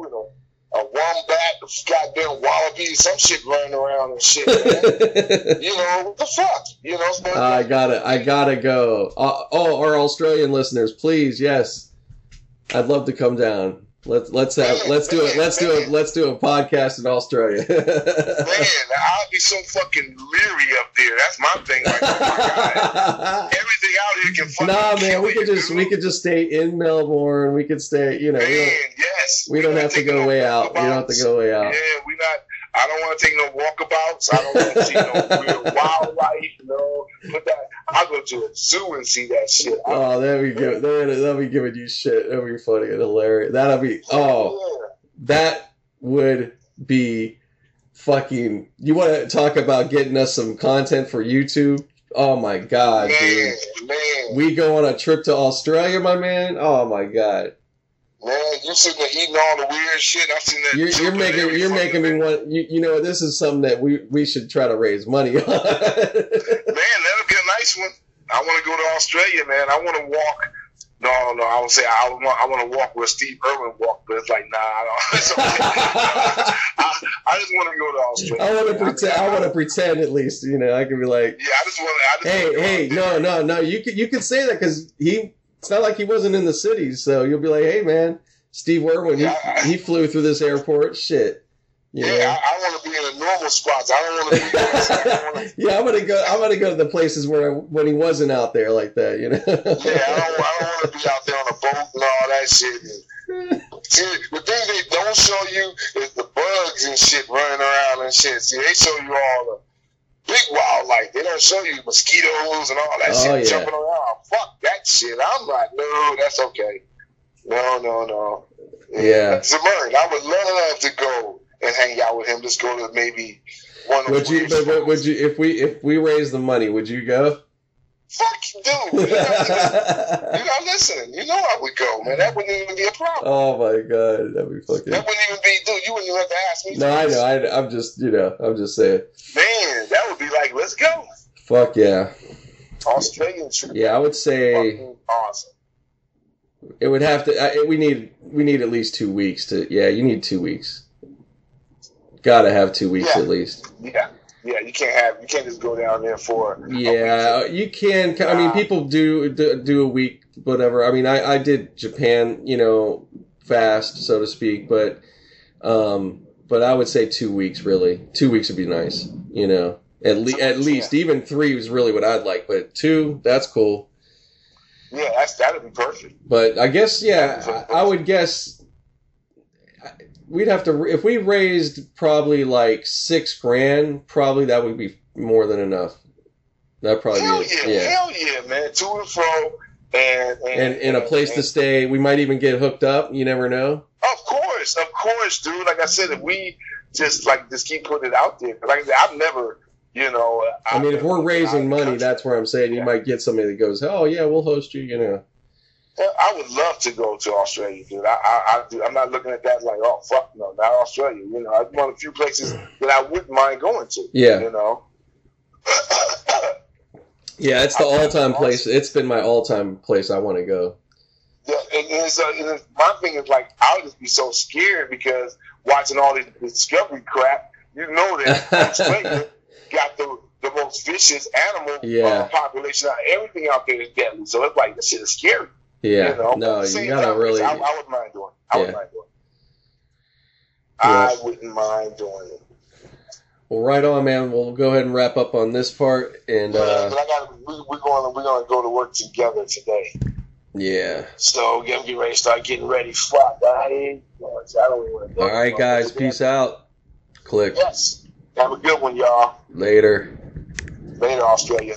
a wombat, a goddamn wallaby, some shit running around and shit, you know, what the fuck? You know, so I gotta, I gotta go. Uh, oh, our Australian listeners, please, yes, I'd love to come down. Let's let's have Man, let's do it. Let's do it. Let's do a podcast in Australia. Man, I'll be so fucking leery up there. That's my thing. Oh my everything out here can fucking nah, man, we could just dude. we could just stay in Melbourne. We could stay. You know, we Man, don't, yes. we don't have to go way out. We don't have to go way out. Yeah, we not. I don't want to take no walkabouts. I don't want to see no real wildlife. No, but that I'll go to a zoo and see that shit. Oh, that'll be good. That'll, that'll be giving you shit. That'll be funny and hilarious. That'll be oh. oh that would be fucking you want to talk about getting us some content for youtube oh my god man, dude man, we go on a trip to australia my man oh my god man. You sitting there eating all the weird shit. I seen that. you're, you're making you're making me want you, you know this is something that we we should try to raise money on Man, that'll be a nice one. I want to go to Australia, man. I want to walk. No, no, I would say I want. I want to walk where Steve Irwin walked, but it's like, nah, I don't. It's okay. I, I just want to go to Australia. i want to pretend i want to pretend at least you know i can be like Yeah, I just want to. I just hey hey no there. no no you can you can say that because he it's not like he wasn't in the cities so you'll be like hey man steve Irwin, he, Yeah, I- he flew through this airport shit you know? Yeah, I, I want to be in the normal spots. I don't want to be. Yeah, I'm gonna go. I'm gonna go to the places where when he wasn't out there like that, you know. yeah, I don't. I don't want to be out there on a boat and all that shit. See, the thing they don't show you is the bugs and shit running around and shit. See, they show you all the big wildlife. They don't show you mosquitoes and all that Oh, shit yeah. jumping around. Fuck that shit. I'm like, no, that's okay. No, no, no. Yeah. Zamern, I would love to go and hang out with him. Just go to maybe one of would you? But, but would you? If we if we raise the money, would you go? Fuck, dude. You're you're not listening. You know I would go, man. That wouldn't even be a problem. oh my god, that'd be fucking. That wouldn't even be, dude. You wouldn't even have to ask me. No, I know. I, I'm just you know. I'm just saying. Man, that would be like, let's go. Fuck yeah. Australian trip. Yeah, I would say. Fucking awesome. It would have to. I, we need we need at least two weeks to. Yeah, you need two weeks. Got to have two weeks Yeah. at least. Yeah, yeah. You can't have you can't just go down there for Yeah, you can. I mean, people do do, a week, whatever. I mean, I, I did Japan, you know, fast, so to speak, but um, but I would say two weeks really. Two weeks would be nice, you know. At le- Two at least, even three is really what I'd like, but two, that's cool. Yeah, that's that'd be perfect. But I guess, yeah, I, I would guess we'd have to if we raised probably like six grand, probably that would be more than enough. That probably Hell be yeah, yeah. hell yeah, man. To and fro, and and, and in a place to stay. We might even get hooked up. You never know. Of course, of course, dude. Like I said, if we just like just keep putting it out there, like I said, I've never, you know. I mean, if we're raising money, that's where I'm saying you Yeah. might get somebody that goes, "Oh yeah, we'll host you." You know. I would love to go to Australia, dude. I, I, I do. I'm not looking at that like, oh fuck no, not Australia. You know, it's one of the few places that I wouldn't mind going to. Yeah. You know. Yeah, it's the I- all-time place. It's been my all-time place I want to go. Yeah, and, and it's- my thing is like I would just be so scared because watching all this discovery crap, you know that Australia got the the most vicious animal Yeah. uh, population. out- Everything out there is deadly, so it's like that shit is scary. Yeah. you know? No, you gotta really. I, I wouldn't mind doing. It. I Yeah. wouldn't mind doing. It. Yeah. I wouldn't mind doing it. Well, right on, man. We'll go ahead and wrap up on this part, and but uh, I got we, we're going we're going to go to work together today. yeah. So get get ready, start getting ready. Fuck, I, I don't even want to. All right, guys. Peace out. Click Yes. Have a good one, y'all. later. Later, Australia.